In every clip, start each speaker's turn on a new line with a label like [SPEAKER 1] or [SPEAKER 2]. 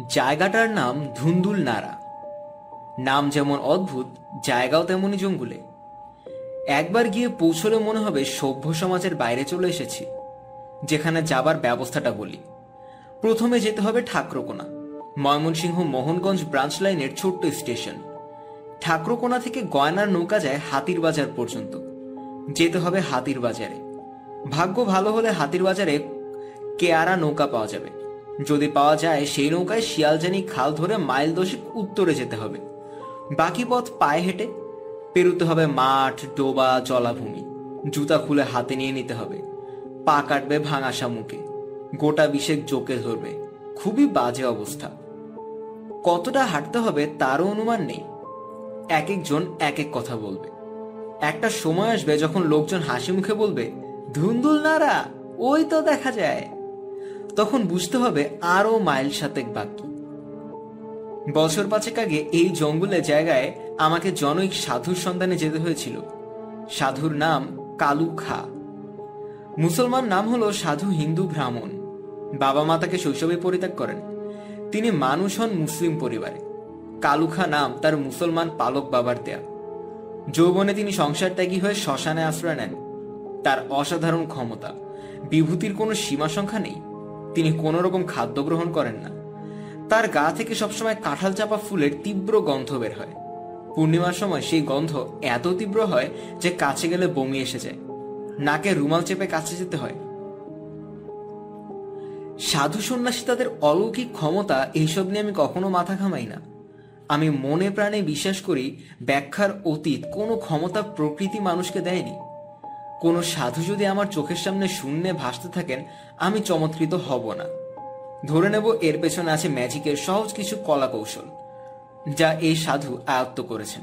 [SPEAKER 1] জায়গাটার নাম ধুন্দুল নাড়া নাম যেমন অদ্ভুত, জায়গাও তেমনই জঙ্গুলে। একবার গিয়ে পৌঁছলে মনে হবে সভ্য সমাজের বাইরে চলে এসেছি, যেখানে যাবার ব্যবস্থাটা বলি। প্রথমে যেতে হবে ঠাকরোকোনা, ময়মনসিংহ মোহনগঞ্জ ব্রাঞ্চ লাইনের ছোট্ট স্টেশন। ঠাকরোকোনা থেকে গয়নার নৌকা যায় হাতির বাজার পর্যন্ত। যেতে হবে হাতির বাজারে। ভাগ্য ভালো হলে হাতির বাজারে কেয়ারা নৌকা পাওয়া যাবে। যদি পাওয়া যায়, সেই নৌকায় শিয়ালজানি খাল ধরে মাইল দশেক উত্তরে যেতে হবে। বাকি পথ পায়ে হেঁটে পেরুতে হবে মাঠ, ডোবা, জলাভূমি। জুতা খুলে হাতে নিয়ে নিতে হবে। পা কাটবে ভাঙাসা মুখে গোটা বিশেক জোকে ধরবে। খুবই বাজে অবস্থা। কতটা হাঁটতে হবে তারও অনুমান নেই। এক একজন এক এক কথা বলবে। একটা সময় আসবে যখন লোকজন হাসি মুখে বলবে, ধুন্দুল নাড়া ওই তো দেখা যায়। তখন বুঝতে হবে আরও মাইল সাতেক বাকি। বছর পাঁচেক আগে এই জঙ্গলে জায়গায় আমাকে জনৈক সাধুর সন্ধানে যেতে হয়েছিল। সাধুর নাম কালু খা। মুসলমান নাম হলো সাধু হিন্দু ব্রাহ্মণ। বাবা মা তাকে শৈশবে পরিত্যাগ করেন। তিনি মানুষ হন মুসলিম পরিবারে। কালু কালুখা নাম তার মুসলমান পালক বাবার দেয়া। যৌবনে তিনি সংসার ত্যাগী হয়ে শ্মশানে আশ্রয় নেন। তার অসাধারণ ক্ষমতা, বিভূতির কোনো সীমা সংখ্যা নেই। তিনি কোনো রকম খাদ্য গ্রহণ করেন না। তার গা থেকে সবসময় কাঁঠাল চাপা ফুলের তীব্র গন্ধ বের হয়। পূর্ণিমার সময় সেই গন্ধ এত তীব্র হয় যে কাছে গেলে বমি এসে যায়। নাকে রুমাল চেপে কাছে যেতে হয়। সাধু সন্ন্যাসী তাদের অলৌকিক ক্ষমতা এইসব নিয়ে আমি কখনো মাথা ঘামাই না। আমি মনে প্রাণে বিশ্বাস করি ব্যাখ্যার অতীত কোনো ক্ষমতা প্রকৃতি মানুষকে দেয়নি। কোনো সাধু যদি আমার চোখের সামনে শূন্যে ভাসতে থাকেন, আমি চমৎকৃত হব না। ধরে নেব এর পেছনে আছে ম্যাজিকের সহজ কিছু কলা কৌশল যা এই সাধু আয়ত্ত করেছেন।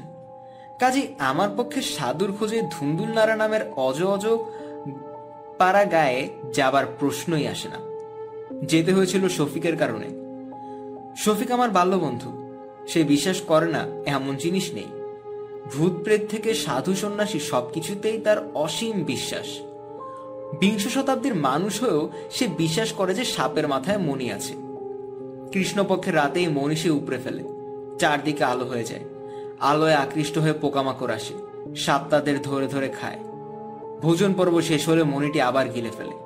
[SPEAKER 1] কাজে আমার পক্ষে সাধুর খোঁজে ধুন্দুল নারা নামের অজ অজ পাড়া গায়ে যাবার প্রশ্নই আসে না। যেতে হয়েছিল শফিকের কারণে। শফিক আমার বাল্যবন্ধু, সে বিশ্বাস করে না, এমন জিনিস নেই। ভূত প্রেত থেকে সাধু সন্ন্যাসী সবকিছুতেই তার অসীম বিশ্বাস। বিংশ শতাব্দীর মানুষ হয়েও সে বিশ্বাস করে যে সাপের মাথায় মণি আছে। কৃষ্ণপক্ষের রাতেই মণি সে উপড়ে ফেলে, চারদিকে আলো হয়ে যায়। আলোয় আকৃষ্ট হয়ে পোকামাকড় আসে, সাপ তাদের ধরে ধরে খায়। ভোজন পর্ব শেষ হলে মণিটি আবার গিলে ফেলে।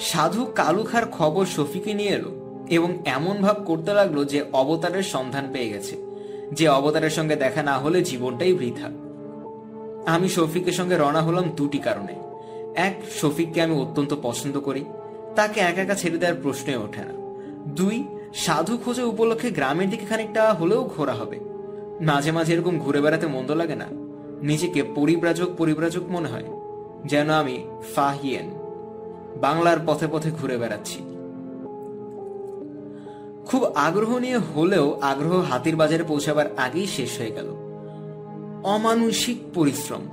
[SPEAKER 1] সাধু কালুখার খবর শফিকে নিয়ে এলো এবং এমন ভাব করতে লাগল যে অবতারের সন্ধান পেয়ে গেছে। যে অবতারের সঙ্গে দেখা না হলে জীবনটাই বৃথা। আমি শফিকের সঙ্গে রওনা হলাম দুটি কারণে। এক, শফিককে আমি অত্যন্ত পছন্দ করি। তাকে একা একা ছেড়ে দেওয়ার প্রশ্নই ওঠে না। দুই, সাধু খোঁজে উপলক্ষে গ্রামের দিকে খানিকটা হলেও ঘোরা হবে। মাঝে মাঝে এরকম ঘুরে বেড়াতে মন্দ লাগে না। নিজেকে পরিব্রাজক পরিব্রাজক মনে হয়। যেন আমি ফাহিয়েন। বাংলার পথে পথে ঘুরে বেড়াচ্ছি। খুব আগ্রহ নিয়ে হলেও আগ্রহ হাতির বাজারে পৌঁছাবার আগেই শেষ হয়ে গেল। অমানুষিক পরিশ্রম।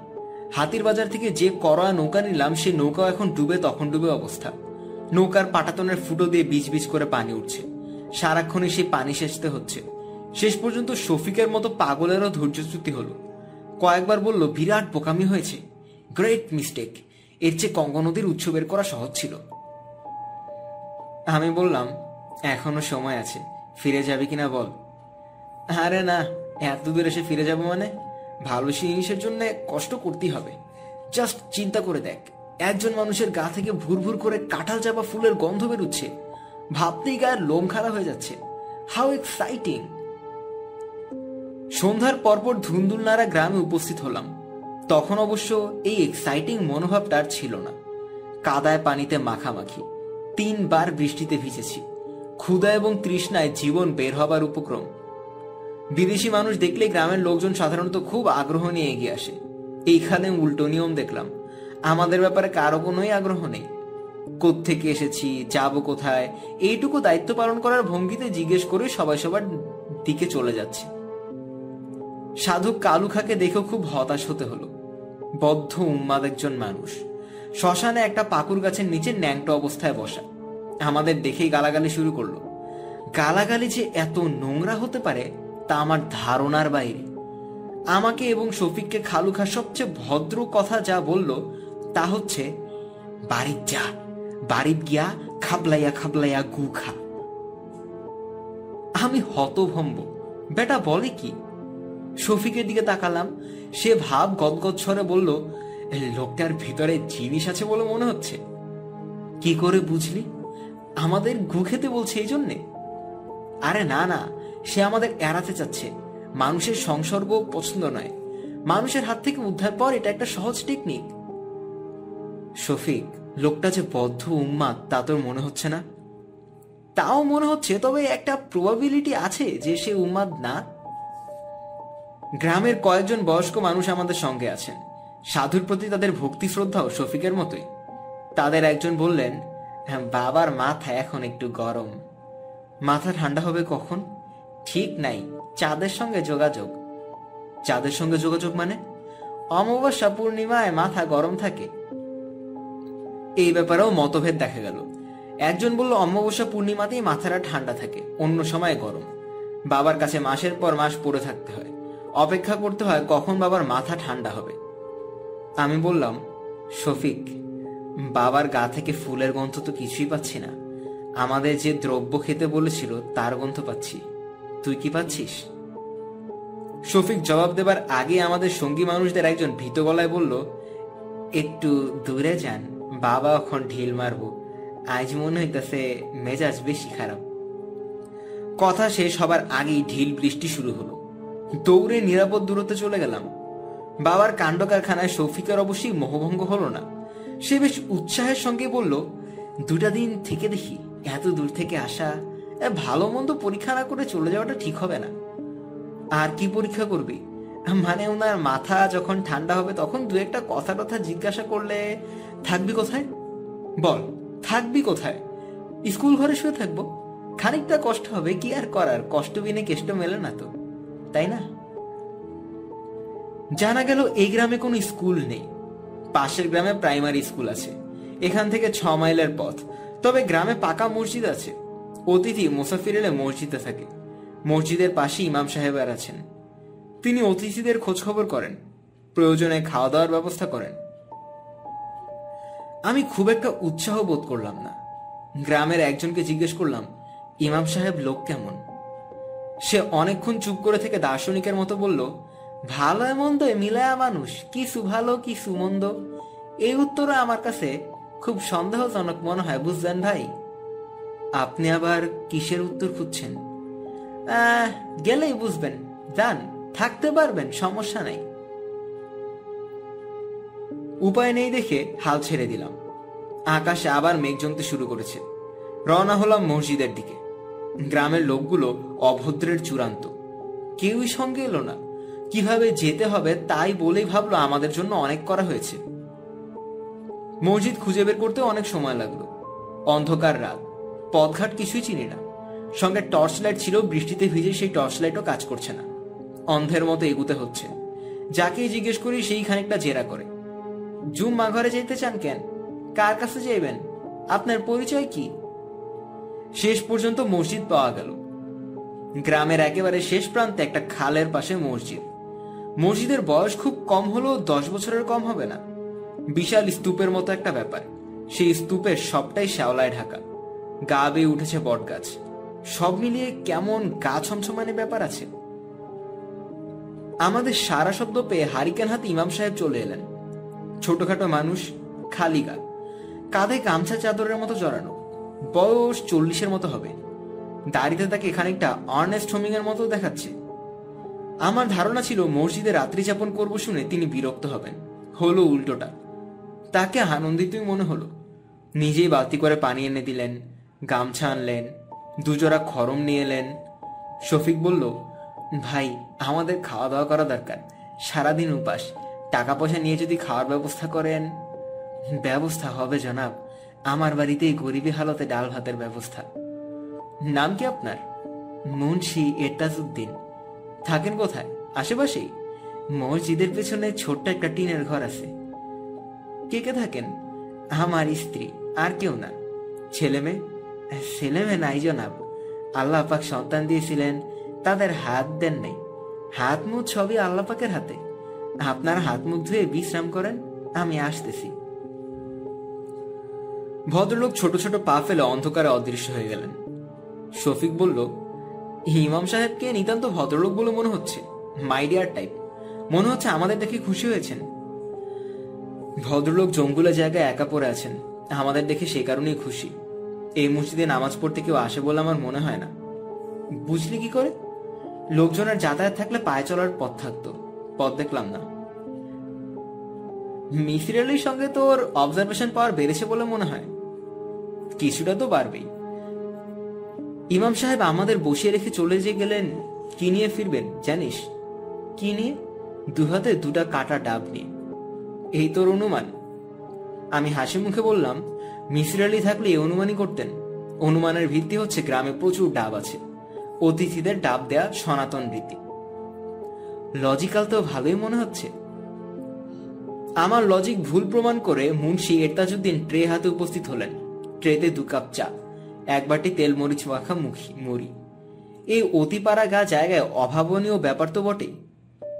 [SPEAKER 1] হাতির বাজার থেকে যে করা নৌকা নিলাম, সে নৌকাও এখন ডুবে, তখন ডুবে অবস্থা। নৌকার পাটাতনের ফুটো দিয়ে বিচ বিচ করে পানি উঠছে। সারাক্ষণে সেই পানি সেচতে হচ্ছে। শেষ পর্যন্ত শফিকের মতো পাগলেরও ধৈর্যচ্যুতি হলো। কয়েকবার বলল, বিরাট বোকামি হয়েছে। গ্রেট মিস্টেক এর চেয়ে গঙ্গা নদীর উৎস বের করা সহজ ছিল। আমি বললাম এখনও সময় আছে। ফিরে যাবে কিনা বল। আরে না, এত দূর এসে ফিরে যাব মানে? ভালো জিনিসের জন্য কষ্ট করতেই হবে। জাস্ট চিন্তা করে দেখ, একজন মানুষের গা থেকে ভুর ভুর করে কাঁঠাল চাপা ফুলের গন্ধ বেরোচ্ছে। ভাবতেই গায়ের লোম খারাপ হয়ে যাচ্ছে। হাউ এক্সাইটিং সন্ধ্যার পরপর ধুন্দুল নাড়া গ্রামে উপস্থিত হলাম। তখন অবশ্য এই এক্সাইটিং মনোভাবটা আর ছিল না। কাদায় পানিতে মাখামাখি, তিনবার বৃষ্টিতে ভিজেছি। ক্ষুধা এবং তৃষ্ণায় জীবন বের হবার উপক্রম। বিদেশি মানুষ দেখলে গ্রামের লোকজন সাধারণত খুব আগ্রহ নিয়ে এগিয়ে আসে। এইখানে উল্টো নিয়ম দেখলাম। আমাদের ব্যাপারে কারও কোনোই আগ্রহ নেই। থেকে এসেছি, যাব কোথায়, এইটুকু দায়িত্ব পালন করার ভঙ্গিতে জিজ্ঞেস করে সবাই সবার দিকে চলে যাচ্ছে। সাধু কালুখাকে দেখেও খুব হতাশ হতে হলো। বদ্ধ উন্মাদ একজন মানুষ। শ্মশানে একটা পাকুর গাছের নিচে ন্যাংটো অবস্থায় বসা। আমাদের দেখেই গালাগালি শুরু করল। গালাগালি যে এত নোংরা হতে পারে, তা আমার ধারণার বাইরে। আমাকে এবং শফিককে খালুখা সবচেয়ে ভদ্র কথা যা বলল, তা হচ্ছে, বাড়ির যা, বাড়ির গিয়া খাবলাইয়া খাবলাইয়া গু খা। আমি হতভম্ব। বেটা, বলে কি? শফিকের দিকে তাকালাম। সে ভাব গদগদ স্বরে বলল লোকটার ভিতরে জিনিস আছে বলে মনে হচ্ছে। কি করে বুঝলি? আমাদের গু খেতে বলছে এই জন্যে? আরে না না, সে আমাদের এড়াতে চাচ্ছে। মানুষের সংসর্গ পছন্দ নয়। মানুষের হাত থেকে উদ্ধার পর এটা একটা সহজ টেকনিক শফিক, লোকটা যে বদ্ধ উন্মাদ তা তোর মনে হচ্ছে না? তাও মনে হচ্ছে, তবে একটা প্রবাবিলিটি আছে যে সে উন্মাদ না। গ্রামের কয়েকজন বয়স্ক মানুষ আমাদের সঙ্গে আছেন। সাধুর প্রতি তাদের ভক্তি শ্রদ্ধাও শফিকের মতোই। তাদের একজন বললেন বাবার মাথা এখন একটু গরম। মাথা ঠান্ডা হবে কখন? ঠিক নাই, চাঁদের সঙ্গে যোগাযোগ। চাঁদের সঙ্গে যোগাযোগ মানে? অমাবস্যা পূর্ণিমায় মাথা গরম থাকে। এই ব্যাপারেও মতভেদ দেখা গেল। একজন বলল, অমাবস্যা পূর্ণিমাতেই মাথাটা ঠান্ডা থাকে, অন্য সময় গরম। বাবার কাছে মাসের পর মাস পড়ে থাকতে হয়। অপেক্ষা করতে হয় কখন বাবার মাথা ঠান্ডা হবে। আমি বললাম, শফিক। বাবার গা থেকে ফুলের গন্ধ তো কিছুই পাচ্ছি না। আমাদের যে দ্রব্য খেতে বলেছিল, তার গন্ধ পাচ্ছি। তুই কি পাচ্ছিস? শফিক জবাব দেবার আগে আমাদের সঙ্গী মানুষদের একজন ভীত গলায় বলল, একটু দূরে যান, বাবা এখন ঢিল মারবো। আজ মনে হইতেছে মেজাজ বেশি খারাপ। কথা শেষ হবার আগেই ঢিল বৃষ্টি শুরু হলো। দৌড়ে নিরাপদ দূরত্বে চলে গেলাম। বাবার কাণ্ড কারখানায় শফিকের অবশ্যই মোহভঙ্গ হলো না। সে বেশ উৎসাহের সঙ্গে বলল, দুটা দিন থেকে দেখি, এত দূর থেকে আসা ভালো মন্দ পরীক্ষা না করে চলে যাওয়াটা ঠিক হবে না। আর কি পরীক্ষা করবি? মানে ওনার মাথা যখন ঠান্ডা হবে তখন দু একটা কথা টথা জিজ্ঞাসা করলে থাকবি কোথায়? বল, থাকবি কোথায়? স্কুল ঘরে শুয়ে থাকব। খানিকটা কষ্ট হবে, কি আর করার? কষ্ট বিনে কেষ্ট মেলে না তো, তাই না? জানা গেল এই গ্রামে কোনো স্কুল নেই। পাশের গ্রামে প্রাইমারি স্কুল আছে। এখান থেকে ছ মাইলের পথ। তবে গ্রামে পাকা মসজিদ আছে। অতিথি মুসাফির এলে মসজিদে থাকে। মসজিদের পাশে ইমাম সাহেব আর আছেন। তিনি অতিথিদের খোঁজখবর করেন। প্রয়োজনে খাওয়া দাওয়ার ব্যবস্থা করেন। আমি খুব একটা উৎসাহ বোধ করলাম না। গ্রামের একজনকে জিজ্ঞেস করলাম, ইমাম সাহেব লোক কেমন? সে অনেকক্ষণ চুপ করে থেকে দার্শনিকের মতো বলল ভালো মন্দ মিলায়া মানুষ, কিছু ভালো, কিছু মন্দ? এই উত্তরে আমার কাছে খুব সন্দেহজনক মনে হয়, বুঝলেন ভাই? আপনি আবার কিসের উত্তর খুঁজছেন? গেলেই বুঝবেন। যান, থাকতে পারবেন, সমস্যা নাই। উপায় নেই দেখে হাল ছেড়ে দিলাম। আকাশে আবার মেঘ জমতে শুরু করেছে। রওনা হলাম মসজিদের দিকে। গ্রামের লোকগুলো অভদ্রের চূড়ান্ত। কেউই সঙ্গে এলো না। কীভাবে যেতে হবে তাই বলেই ভাবলো আমাদের জন্য অনেক করা হয়েছে। মসজিদ খুঁজে বের করতে অনেক সময় লাগল। অন্ধকার রাত। পথঘাট কিছুই চিনি না। সঙ্গে টর্চ লাইট ছিল বৃষ্টিতে ভিজে সেই টর্চ লাইটও কাজ করছে না। অন্ধের মতো এগুতে হচ্ছে। যাকেই জিজ্ঞেস করি সেই খানিকটা জেরা করে। জুম মা ঘরে যেতে চান কেন? কার কাছে যাইবেন? আপনার পরিচয় কি? শেষ পর্যন্ত মসজিদ পাওয়া গেল। গ্রামের একেবারে শেষ প্রান্তে একটা খালের পাশে মসজিদ। মসজিদের বয়স খুব কম হলেও দশ বছরের কম হবে না। বিশাল স্তূপের মতো একটা ব্যাপার। সেই স্তূপের সবটাই শ্যাওলায় ঢাকা। গা বেয়ে উঠেছে বট গাছ সব মিলিয়ে কেমন গা ছমছমানে ব্যাপার আছে। আমাদের সারা শব্দ পেয়ে হারিকেন হাতে ইমাম সাহেব চলে এলেন। ছোটখাটো মানুষ, খালি গা। কাঁধে গামছা চাদরের মতো জড়ানো। বয়স চল্লিশের মতো হবে। দাড়িতে তাকে খানিকটা অর্নেস্ট হোমিং এর মতো দেখাচ্ছে। আমার ধারণা ছিল মসজিদে রাত্রি যাপন করব শুনে তিনি বিরক্ত হবেন। হলো উল্টোটা। তাকে আনন্দিতই মনে হলো। নিজেই বালতি করে পানি এনে দিলেন, গামছা আনলেন, দুজোড়া খরম নিয়ে এলেন। শফিক বলল, ভাই, আমাদের খাওয়া দাওয়া করা দরকার। সারাদিন উপাস। টাকা পয়সা নিয়ে যদি খাওয়ার ব্যবস্থা করেন? ব্যবস্থা হবে, জনাব। আমার বাড়িতেই গরিবী হালতে ডাল ভাতের ব্যবস্থা। নাম কি আপনার? মুন্সি এটাজউদ্দিন থাকেন কোথায়? আশেপাশেই? মসজিদের পেছনে ছোট্ট একটা টিনের ঘর আছে। কে কে থাকেন? আমার স্ত্রী, আর কেউ না। ছেলে মেয়ে? ছেলে মেয়ে নাই জনাব। আল্লাহ পাক সন্তান দিয়েছিলেন, তাদের হাত দেন নাই। হাত মুখ সবই আল্লাহ পাকের হাতে। আপনার হাত মুখ ধুয়ে বিশ্রাম করেন, আমি আসতেছি। ভদ্রলোক ছোট ছোট পা ফেলে অন্ধকারে অদৃশ্য হয়ে গেলেন। শফিক বলল ইমাম সাহেবকে নিতান্ত ভদ্রলোক বলে মনে হচ্ছে। মাইডিয়ার টাইপ মনে হচ্ছে আমাদের দেখে খুশি হয়েছেন। ভদ্রলোক জঙ্গুলা জায়গায় একা পড়ে আছেন। আমাদের দেখে সে কারণেই খুশি। এই মসজিদে নামাজ পড়তে কেউ আসে বলে আমার মনে হয় না। বুঝলি কি করে? লোকজনের যাতায়াত থাকলে পায়ে চলার পথ থাকতো। পথ দেখলাম না। মিসির সঙ্গে তোর অবজারভেশন পাওয়ার বেড়েছে বলে মনে হয়। কিছুটা তো বাড়বেই। ইমাম সাহেব আমাদের বসিয়ে রেখে চলে যে গেলেন, কি নিয়ে ফিরবেন, জানিস? কি নিয়ে? দু হাতে দুটা কাটা ডাব নিয়ে। এই তোর অনুমান। আমি হাসি মুখে বললাম, মিসির আলী থাকলে এই অনুমানই করতেন। অনুমানের ভিত্তি হচ্ছে গ্রামে প্রচুর ডাব আছে। অতিথিদের ডাব দেয়া সনাতন রীতি। লজিক্যাল তো ভালোই মনে হচ্ছে। আমার লজিক ভুল প্রমাণ করে মুন্সি এরতাজুদ্দিন ট্রে হাতে উপস্থিত হলেন। ট্রেতে দু কাপ চা। এক বাটি তেল মরিচ মাখা মুখি, মুড়ি। এই অতিপাড়া গা জায়গায় অভাবনীয় ব্যাপার তো বটে।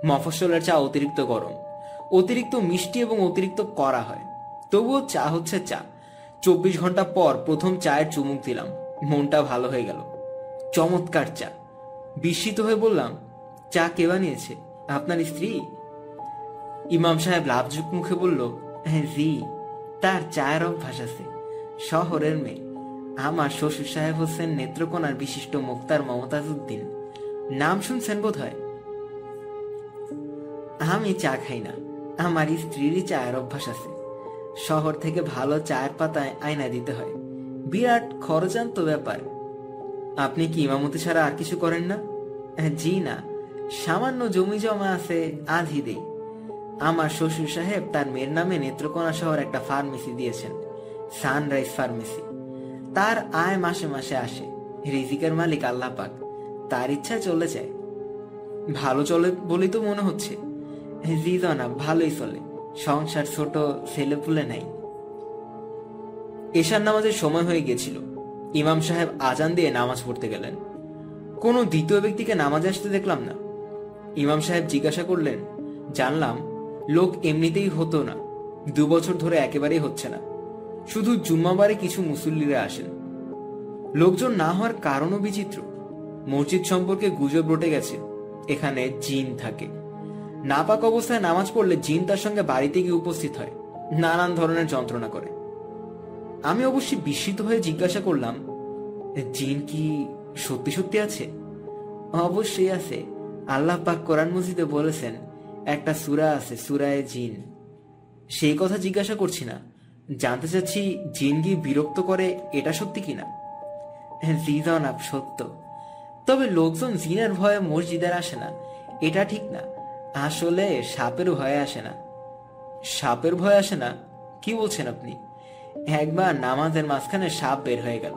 [SPEAKER 1] মফস্বলের চা অতিরিক্ত গরম, অতিরিক্ত মিষ্টি এবং অতিরিক্ত করা হয়। তবুও চা হচ্ছে চা। চব্বিশ ঘণ্টা পর প্রথম চায়ের চুমুক দিলাম। মনটা ভালো হয়ে গেল। চমৎকার চা। বিস্মিত হয়ে বললাম, চা কে বানিয়েছে? আপনার স্ত্রী? ইমাম সাহেব লাভজুক মুখে বলল হ্যাঁ জি। তার চায়ের অভ্যাস আছে। শহরের মেয়ে। আমার শ্বশুর সাহেব হোসেন নেত্রকোনার বিশিষ্ট মুক্তার মমতাজ উদ্দিন নাম শুনছেন বোধ হয় আমি চা খাই না। আমার স্ত্রীরই চায়ের অভ্যাস আছে। শহর থেকে ভালো চায়ের পাতায় আয়না দিতে হয়। বিরাট খরচান্ত ব্যাপার। আপনি কি ইমামতি ছাড়া আর কিছু করেন না? জি না। সামান্য জমি জমা আছে, আধি দেই। আমার শ্বশুর সাহেব তার মেয়ের নামে নেত্রকোনা শহর একটা ফার্মেসি দিয়েছেন। Sunrise pharmacy. তার আয় মাসে মাসে আসে। রিজিকের মালিক আল্লাহ পাক। তার ইচ্ছা চলে যায় ভালো চলে বলেই তো মনে হচ্ছে। জি ভালোই চলে। সংসার ছোট ছেলে পুলে নাই। এশার নামাজের সময় হয়ে গেছিল ইমাম সাহেব আজান দিয়ে নামাজ পড়তে গেলেন। কোনো দ্বিতীয় ব্যক্তিকে নামাজ আসতে দেখলাম না। ইমাম সাহেব জিজ্ঞাসা করলেন, জানলাম, লোক এমনিতেই হতো না। দু বছর ধরে একেবারেই হচ্ছে না। শুধু জুম্মাবারে কিছু মুসল্লিরা আসেন। লোকজন না হওয়ার কারণও বিচিত্র। মসজিদ সম্পর্কে গুজব রটে গেছে। এখানে জিন থাকে। নাপাক অবস্থায় নামাজ পড়লে জিন তার সঙ্গে বাড়িতে গিয়ে উপস্থিত হয়। নানান ধরনের যন্ত্রণা করে। আমি অবশ্যই বিস্মিত হয়ে জিজ্ঞাসা করলাম, জিন কি সত্যি সত্যি আছে? অবশ্যই আছে। আল্লাহ পাক কোরআন মসজিদে বলেছেন, একটা সুরা আছে, সুরায় জিন। সেই কথা জিজ্ঞাসা করছি না। জানতে চাচ্ছি জিন গিয়ে বিরক্ত করে এটা সত্যি কিনা? জি জনাব সত্য। তবে লোকজন জিনের ভয়ে মসজিদের আসে না। এটা ঠিক না। আসলে সাপের ভয়ে আসে না। সাপের ভয় আসে না? কি বলছেন আপনি? একবার নামাজের মাঝখানে সাপ বের হয়ে গেল।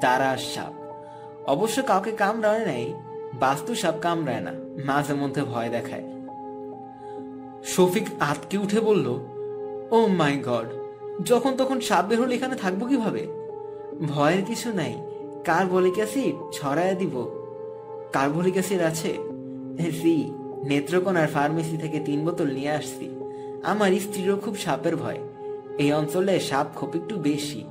[SPEAKER 1] দাঁড়া, সাপ। অবশ্য কাউকে কামড়ায় নাই, বাস্তু সাপ কামড়ায় না, মাঝে মধ্যে ভয় দেখায়। শফিক আতকে উঠে বলল ও মাই গড যখন তখন সাপ বের হলে এখানে থাকব কীভাবে? ভয়ের কিছু নাই। Carbolic acid? ছড়ায় দিব। কার্বলিক অ্যাসিড আছে? জি, নেত্রকোনার ফার্মেসি থেকে তিন বোতল নিয়ে আসছি। আমার স্ত্রীরও খুব সাপের ভয়। এই অঞ্চলে সাপ খুব একটু বেশি।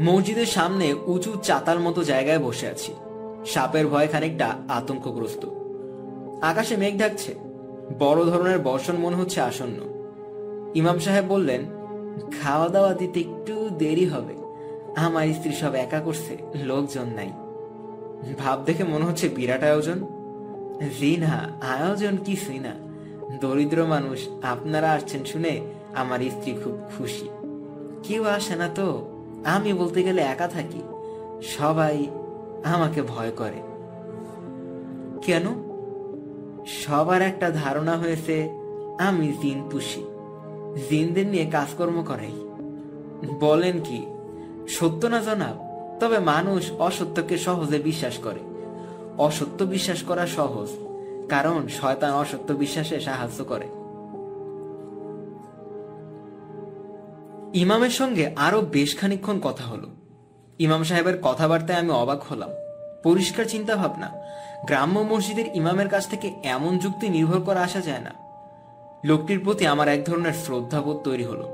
[SPEAKER 1] মসজিদের সামনে উঁচু চাতাল মতো জায়গায় বসে আছি। সাপের ভয় খানিকটা আতঙ্কগ্রস্ত। আকাশে মেঘ ঢাকছে। বড় ধরনের বর্ষণ মনে হচ্ছে আসন্ন। ইমাম সাহেব বললেন খাওয়া দাওয়া দিতে একটু দেরি হবে। আমার স্ত্রী সব একা করছে, লোকজন নাই। ভাব দেখে মনে হচ্ছে বিরাট আয়োজন। জি না আয়োজন কিছুই না দরিদ্র মানুষ, আপনারা আসছেন শুনে আমার স্ত্রী খুব খুশি। কেউ আসে না তো? আমি বলতে গেলে একা থাকি। সবাই আমাকে ভয় করে। কেন? সবার একটা ধারণা হয়েছে, আমি জিন পুষি। জিনদের নিয়ে কাজকর্ম করাই বলেন কি, সত্য না জনাব? তবে মানুষ অসত্যকে সহজে বিশ্বাস করে। অসত্য বিশ্বাস করা সহজ, কারণ শয়তান অসত্য বিশ্বাসে সাহায্য করে। ইমামের সঙ্গে আরও বেশ খানিক্ষণ কথা হলো। ইমাম সাহেবের কথাবার্তায় আমি অবাক হলাম। পরিষ্কার চিন্তা ভাবনা গ্রাম্য মসজিদের ইমামের কাছ থেকে এমন যুক্তি নির্ভর করা আসা যায় না। লোকটির প্রতি আমার এক ধরনের শ্রদ্ধাবোধ তৈরি হলো।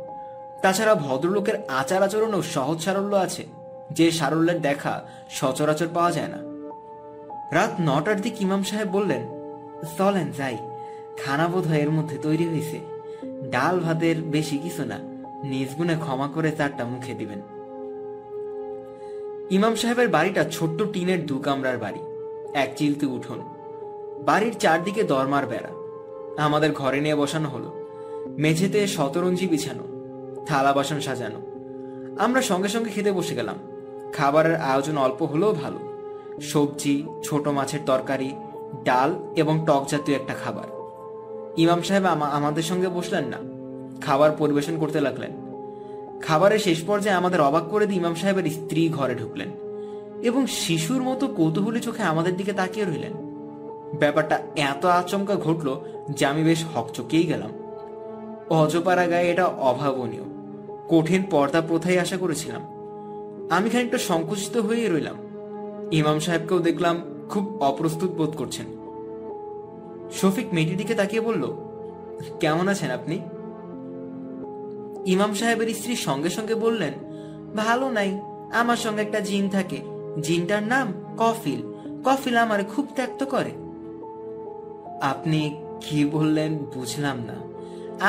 [SPEAKER 1] তাছাড়া ভদ্রলোকের আচার আচরণেও সহজ সারল্য আছে, যে সারল্যের দেখা সচরাচর পাওয়া যায় না। রাত নটার দিক ইমাম সাহেব বললেন, চলেন যাই খানা বোধ হয় এর মধ্যে তৈরি হয়েছে ডাল ভাতের বেশি কিছু না নিজ গুণে ক্ষমা করে চারটা মুখে দিবেন। ইমাম সাহেবের বাড়িটা ছোট্ট টিনের দু কামরার বাড়ি, এক চিলতে উঠোন। বাড়ির চারদিকে দরমার বেড়া। আমাদের ঘরে নিয়ে বসানো হলো। মেঝেতে শতরঞ্জি বিছানো, থালা বাসন সাজানো। আমরা সঙ্গে সঙ্গে খেতে বসে গেলাম। খাবারের আয়োজন অল্প হলেও ভালো। সবজি, ছোট মাছের তরকারি, ডাল এবং টক জাতীয় একটা খাবার। ইমাম সাহেব আমা- আমাদের সঙ্গে বসলেন না। খাবার পরিবেশন করতে লাগলেন। খাবারের শেষ পর্যায়ে আমাদের অবাক করে দিয়ে ইমাম সাহেবের স্ত্রী ঘরে ঢুকলেন এবং শিশুর মতো কৌতূহলী চোখে আমাদের দিকে তাকিয়ে রইলেন। ব্যাপারটা এত আচমকা ঘটলো যে আমি বেশ হকচকিয়েই গেলাম। অজপাড়া গায়ে এটা অভাবনীয়। কঠিন পর্দা প্রথাই আশা করেছিলাম। আমি খানিকটা সংকুচিত হয়েই রইলাম। ইমাম সাহেবকেও দেখলাম খুব অপ্রস্তুত বোধ করছেন। শফিক মেয়েটির দিকে তাকিয়ে বলল, কেমন আছেন আপনি? ইমাম সাহেবের স্ত্রী সঙ্গে সঙ্গে বললেন, ভালো নাই, আমার সঙ্গে একটা জিন থাকে। জিনটার নাম কফিল। কফিল আমারে খুব ত্যাক্ত করে। আপনি কি বললেন বুঝলাম না।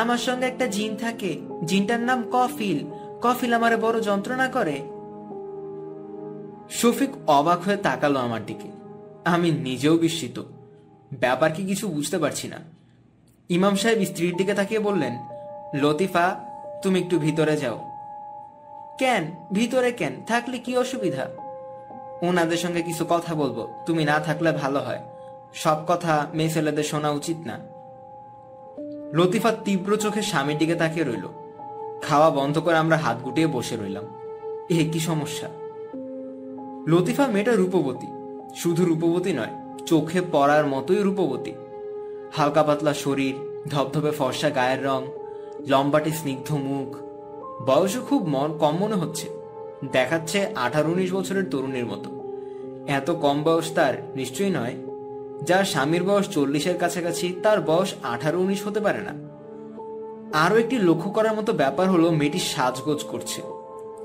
[SPEAKER 1] আমার সঙ্গে একটা জিন থাকে, জিনটার নাম কফিল। কফিল আমারে বড় যন্ত্রণা করে। শফিক অবাক হয়ে তাকালো আমার দিকে। আমি নিজেও বিস্মিত। ব্যাপার কি কিছু বুঝতে পারছি না। ইমাম সাহেব স্ত্রীর দিকে তাকিয়ে বললেন, লতিফা, তুমি একটু ভিতরে যাও। কেন? ভিতরে কেন? থাকলে কি অসুবিধা? ওনাদের সঙ্গে কিছু কথা বলব। তুমি না থাকলে ভালো হয়। সব কথা মেয়ে ছেলেদের শোনা উচিত না। লতিফা তীব্র চোখে স্বামীর দিকে তাকিয়ে রইল। খাওয়া বন্ধ করে আমরা হাত গুটিয়ে বসে রইলাম। এ কি সমস্যা? লতিফা মেয়েটা রূপবতী। শুধু রূপবতী নয়, চোখে পড়ার মতোই রূপবতী। হালকা পাতলা শরীর, ধবধবে ফর্সা গায়ের রং, লম্বাটে স্নিগ্ধ মুখ। বয়সও খুব মন, কম মনে হচ্ছে। দেখাচ্ছে আঠারো উনিশ বছরের তরুণীর মতো। এত কম বয়স তার নিশ্চয়ই নয়। যার স্বামীর বয়স চল্লিশের কাছাকাছি, তার বয়স আঠারো উনিশ হতে পারে না। আরও একটি লক্ষ্য করার মতো ব্যাপার হলো মেয়েটি সাজগোজ করছে।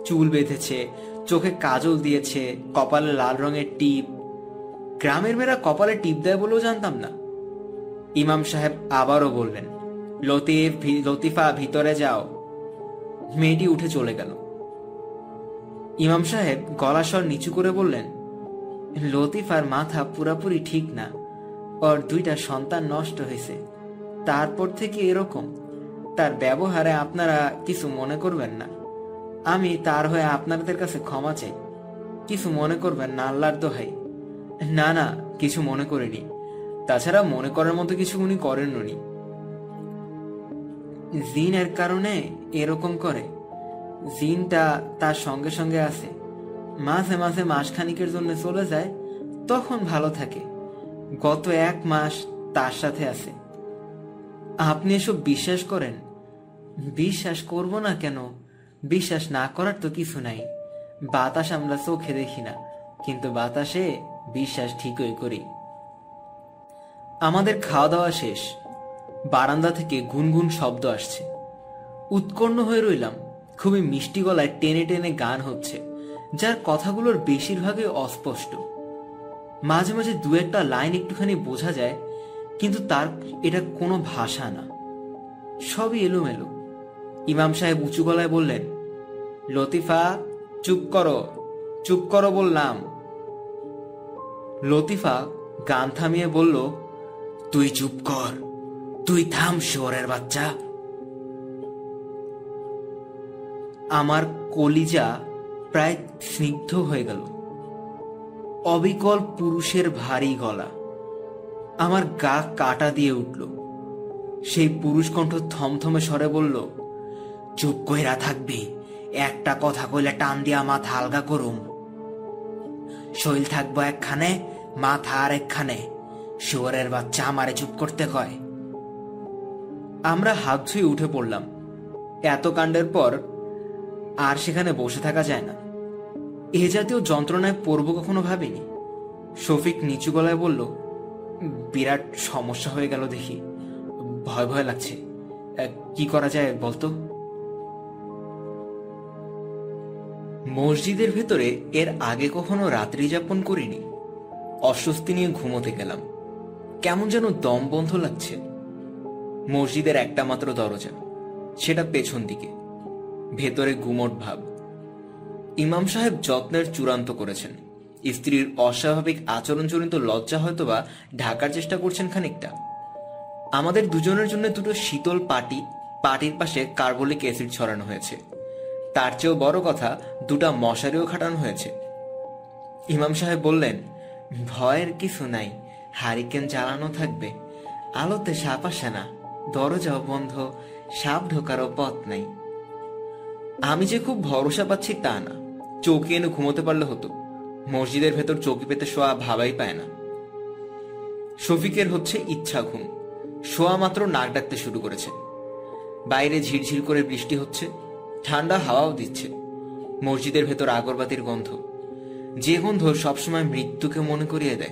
[SPEAKER 1] চুল বেঁধেছে, চোখে কাজল দিয়েছে, কপালে লাল রঙের টিপ। গ্রামের মেয়েরা কপালে টিপ দেয় বলেও জানতাম না। ইমাম সাহেব আবারও বললেন, লতিফ লতিফা, ভিতরে যাও। মেয়েটি উঠে চলে গেল। ইমাম সাহেব গলা স্বর নিচু করে বললেন, লতিফার মাথা পুরাপুরি ঠিক না। ওর দুইটা সন্তান নষ্ট হয়েছে। তারপর থেকে এরকম। তার ব্যবহারে আপনারা কিছু মনে করবেন না। আমি তার হয়ে আপনাদের কাছে ক্ষমা চাই। কিছু মনে করবেন না, আল্লাহর দোহাই। না না, কিছু মনে করিনি। তাছাড়া মনে করার মতো কিছু উনি করেন উনি। জিনের কারণে এরকম করে। জিনটা তার সঙ্গে সঙ্গে আছে মাঝে মাঝে মাসখানিকের জন্য চলে যায়, তখন ভালো থাকে। গত এক মাস তার সাথে আছে। আপনি এসব বিশ্বাস করেন? বিশ্বাস করব না কেন? বিশ্বাস না করার তো কিছু নাই। বাতাস আমরা চোখে দেখি না, কিন্তু বাতাসে বিশ্বাস ঠিকই করি। আমাদের খাওয়া দাওয়া শেষ। বারান্দা থেকে গুনগুন শব্দ আসছে। উৎকণ্ঠ হয়ে রইলাম। খুবই মিষ্টি গলায় টেনে টেনে গান হচ্ছে, যার কথাগুলোর বেশিরভাগই অস্পষ্ট। মাঝে মাঝে দু একটা লাইন একটুখানি বোঝা যায়, কিন্তু তার এটা কোনো ভাষা না। সবই এলোমেলো। ইমাম সাহেব উঁচু গলায় বললেন, লতিফা, চুপ করো চুপ করো বললাম। লতিফা গান থামিয়ে বলল, তুই চুপ কর, তুই থাম শোরের বাচ্চা। আমার কলিজা প্রায় স্নিগ্ধ হয়ে গেল। অবিকল পুরুষের ভারী গলা। আমার গা কাটা দিয়ে উঠল। সেই পুরুষ কণ্ঠ থমথমে স্বরে বলল, চুপ কইরা থাকবি, একটা কথা কইলে টান দিয়া মাথা আলগা করুম। শৈল থাকব একখানে, মাথা আর একখানে, শুয়ারের বাচ্চা আমারে চুপ করতে কয়। আমরা হাত ছুঁয়ে উঠে পড়লাম। এত কাণ্ডের পর আর সেখানে বসে থাকা যায় না। এ জাতীয় যন্ত্রণায় পড়ব কখনো ভাবিনি। শফিক নিচু গলায় বলল, বিরাট সমস্যা হয়ে গেল দেখি। ভয় ভয় লাগছে। কি করা যায় বলতো? মসজিদের ভেতরে এর আগে কখনো রাত্রি যাপন করিনি। অস্বস্তি নিয়ে ঘুমোতে গেলাম। কেমন যেন দম বন্ধ লাগছে। মসজিদের একটা মাত্র দরজা, সেটা পেছন দিকে। ভেতরে গুমট ভাব। ইমাম সাহেব যত্নের চূড়ান্ত করেছেন। স্ত্রীর অস্বাভাবিক আচরণজনিত লজ্জা হয়তোবা ঢাকার চেষ্টা করছেন খানিকটা। আমাদের দুজনের জন্য দুটো শীতল পাটি, পাটির পাশে কার্বলিক অ্যাসিড ছড়ানো হয়েছে। তার চেয়েও বড় কথা, দুটা মশারিও খাটানো হয়েছে। ইমাম সাহেব বললেন, ভয়ের কিছু নাই, হারিকেন জ্বালানো থাকবে। আলোতে সাপ আসে না দরজাও বন্ধ, সাপ ঢোকারও পথ নাই। আমি যে খুব ভরসা পাচ্ছি তা না। চৌকি এনে ঘুমোতে পারলে হতো। মসজিদের ভেতর চৌকি পেতে শোয়া ভাবাই পায় না। শফিকের হচ্ছে ইচ্ছা ঘুম। শোয়া মাত্র নাক ডাকতে শুরু করেছে। বাইরে ঝিরঝির করে বৃষ্টি হচ্ছে, ঠান্ডা হাওয়াও দিচ্ছে। মসজিদের ভেতর আগরবাতির গন্ধ। যে গন্ধ সবসময় মৃত্যুকে মনে করিয়ে দেয়।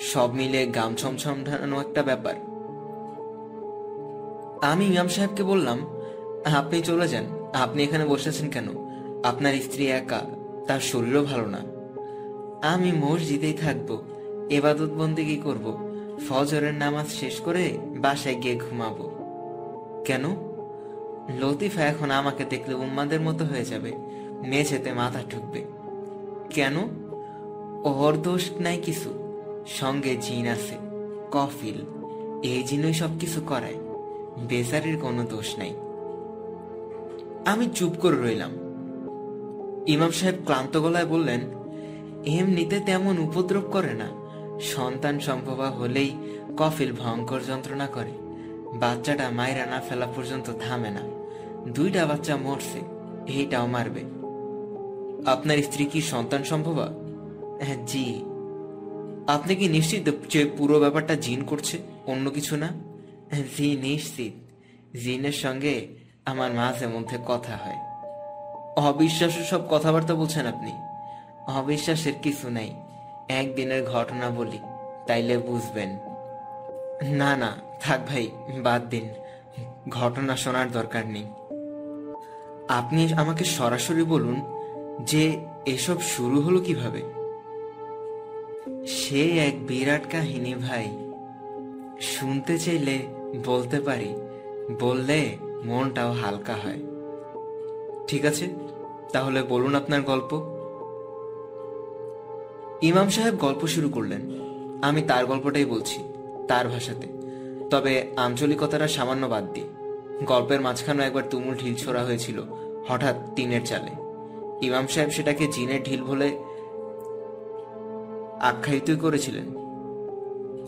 [SPEAKER 1] সব মিলে গাম ছমছম ঢানানো একটা ব্যাপার। আমি ইমাম সাহেবকে বললাম, আপনি চলে যান। আপনি এখানে বসেছেন কেন? আপনার স্ত্রী একা, তার শরীরও ভালো না। আমি মসজিদেই থাকব, এবাদত বন্দিগি করব? ফজরের নামাজ শেষ করে বাসায় গিয়ে ঘুমাবো। কেন? লতিফা এখন আমাকে দেখলে উম্মাদের মতো হয়ে যাবে, মেঝেতে মাথা ঠুকবে। কেন? ওর দোষ নাই কিছু, সঙ্গে জিন আছে, কফিল, এই জিনই সব কিছু করায় বেজারির কোনো দোষ নাই। আমি চুপ করে রইলাম। ইমাম সাহেব ক্লান্ত গলায় বললেন এমনিতে তেমন উপদ্রব করে না। সন্তান সম্ভবা হলেই কফিল ভয়ঙ্কর যন্ত্রণা করে। বাচ্চাটা মায়েরা না ফেলা পর্যন্ত থামে না। দুইটা বাচ্চা মরছে এইটাও মারবে। আপনার স্ত্রী কি সন্তান সম্ভবা? হ্যাঁ জি। আপনি কি নিশ্চিত যে পুরো ব্যাপারটা জিন করছে অন্য কিছু না? হ্যাঁ, জি নিশ্চিত। জিনের সঙ্গে আমার মাঝে মধ্যে কথা হয়। অবিশ্বাস্য সব কথাবার্তা বলছেন আপনি। অবিশ্বাসের কিছু নাই। একদিনের ঘটনা বলি, তাইলে বুঝবেন। না না, থাক ভাই, বাদ দিন। ঘটনা শোনার দরকার নেই। আপনি আমাকে সরাসরি বলুন যে এসব শুরু হলো কীভাবে? সে এক বিরাট কাহিনী ভাই। শুনতে চাইলে বলতে পারি, বললে মনটাও হালকা হয়। ঠিক আছে? তাহলে বলুন আপনার গল্প। ইমাম সাহেব গল্প শুরু করলেন। আমি তার গল্পটাই বলছি, তার ভাষাতে। তবে আঞ্চলিকতাটা সামান্য বাদ দিয়ে গল্পের মাঝখানে একবার তুমুল ঢিল ছোড়া হয়েছিল, হঠাৎ টিনের চালে। ইমাম সাহেব সেটাকে জিনের ঢিল বলে আখ্যায়িত করেছিলেন।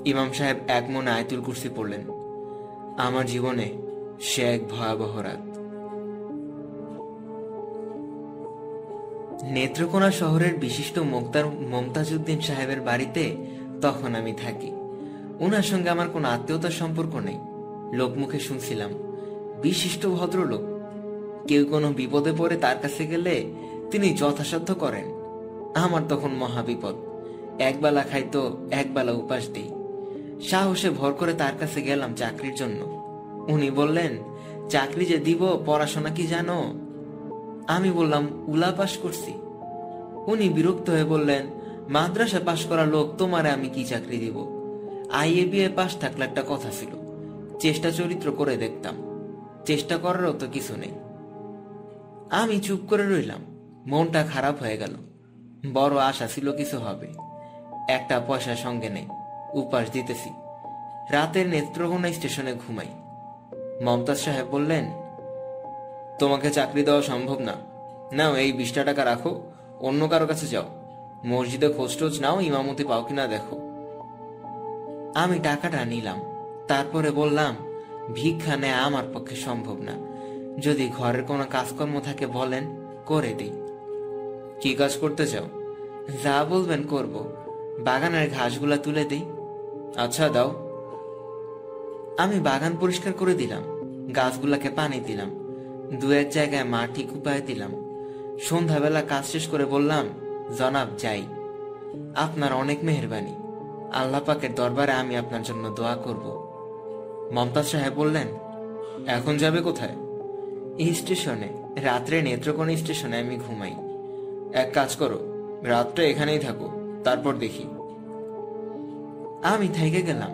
[SPEAKER 1] ইমাম সাহেব এক মনে আয়তুল কুর্সি পড়লেন। আমার জীবনে সে এক ভয়াবহ রাত। নেত্রকোনা শহরের বিশিষ্ট মোক্তার মমতাজউদ্দিন সাহেবের বাড়িতে তখন আমি থাকি। ওনার সঙ্গে আমার কোনো আত্মীয়তার সম্পর্ক নেই। লোকমুখে শুনছিলাম, বিশিষ্ট ভদ্রলোক, কেউ কোনো বিপদে পড়ে তার কাছে গেলে তিনি যথাসাধ্য করেন। আমার তখন মহাবিপদ একবেলা খাইতো একবেলা উপাস দিই। সাহসে ভর করে তার কাছে গেলাম চাকরির জন্য। উনি বললেন, চাকরি যে দিব, পড়াশোনা কি জানো? আমি বললাম, উলা পাশ করছি। উনি বিরক্ত হয়ে বললেন, মাদ্রাসা পাশ করা লোক, তোমারে আমি কি চাকরি দিব? আইএ বিএ পাশ থাকলে একটা কথা ছিল, চেষ্টা চরিত্র করে দেখতাম। চেষ্টা করারও তো কিছু নেই। আমি চুপ করে রইলাম, মনটা খারাপ হয়ে গেল। বড় আশা ছিল কিছু হবে, একটা পয়সা সঙ্গে নেই, উপাস দিতেছি। রাতের নেত্রকোনা স্টেশনে ঘুমাই। মমতাজ সাহেব বললেন তোমাকে চাকরি দেওয়া সম্ভব না। নাও, এই বিশটা টাকা রাখো। অন্য কারও কাছে যাও। মসজিদে খোঁজ টোজ নাও, ইমামতি পাও কিনা দেখো। আমি টাকাটা নিলাম। তারপরে বললাম, ভিক্ষা নেয়া আমার পক্ষে সম্ভব না। যদি ঘরের কোনো কাজকর্ম থাকে বলেন, করে দিই। কি কাজ করতে চাও? যা বলবেন করব। বাগানের ঘাসগুলা তুলে দিই। আচ্ছা দাও। আমি বাগান পরিষ্কার করে দিলাম। গাছগুলাকে পানি দিলাম। দু এক জায়গায় মাটি কুপায় দিলাম। সন্ধ্যাবেলা কাজ শেষ করে বললাম, জনাব, যাই। আপনার অনেক মেহরবানি। আল্লাহ পাকের দরবারে আমি আপনার জন্য দোয়া করব। মমতাজ সাহেব বললেন, এখন যাবে কোথায়? এই স্টেশনে। রাত্রে নেত্রকোনা স্টেশনে আমি ঘুমাই। এক কাজ করো, রাতটা এখানেই থাকো, তারপর দেখি। আমি থেকে গেলাম।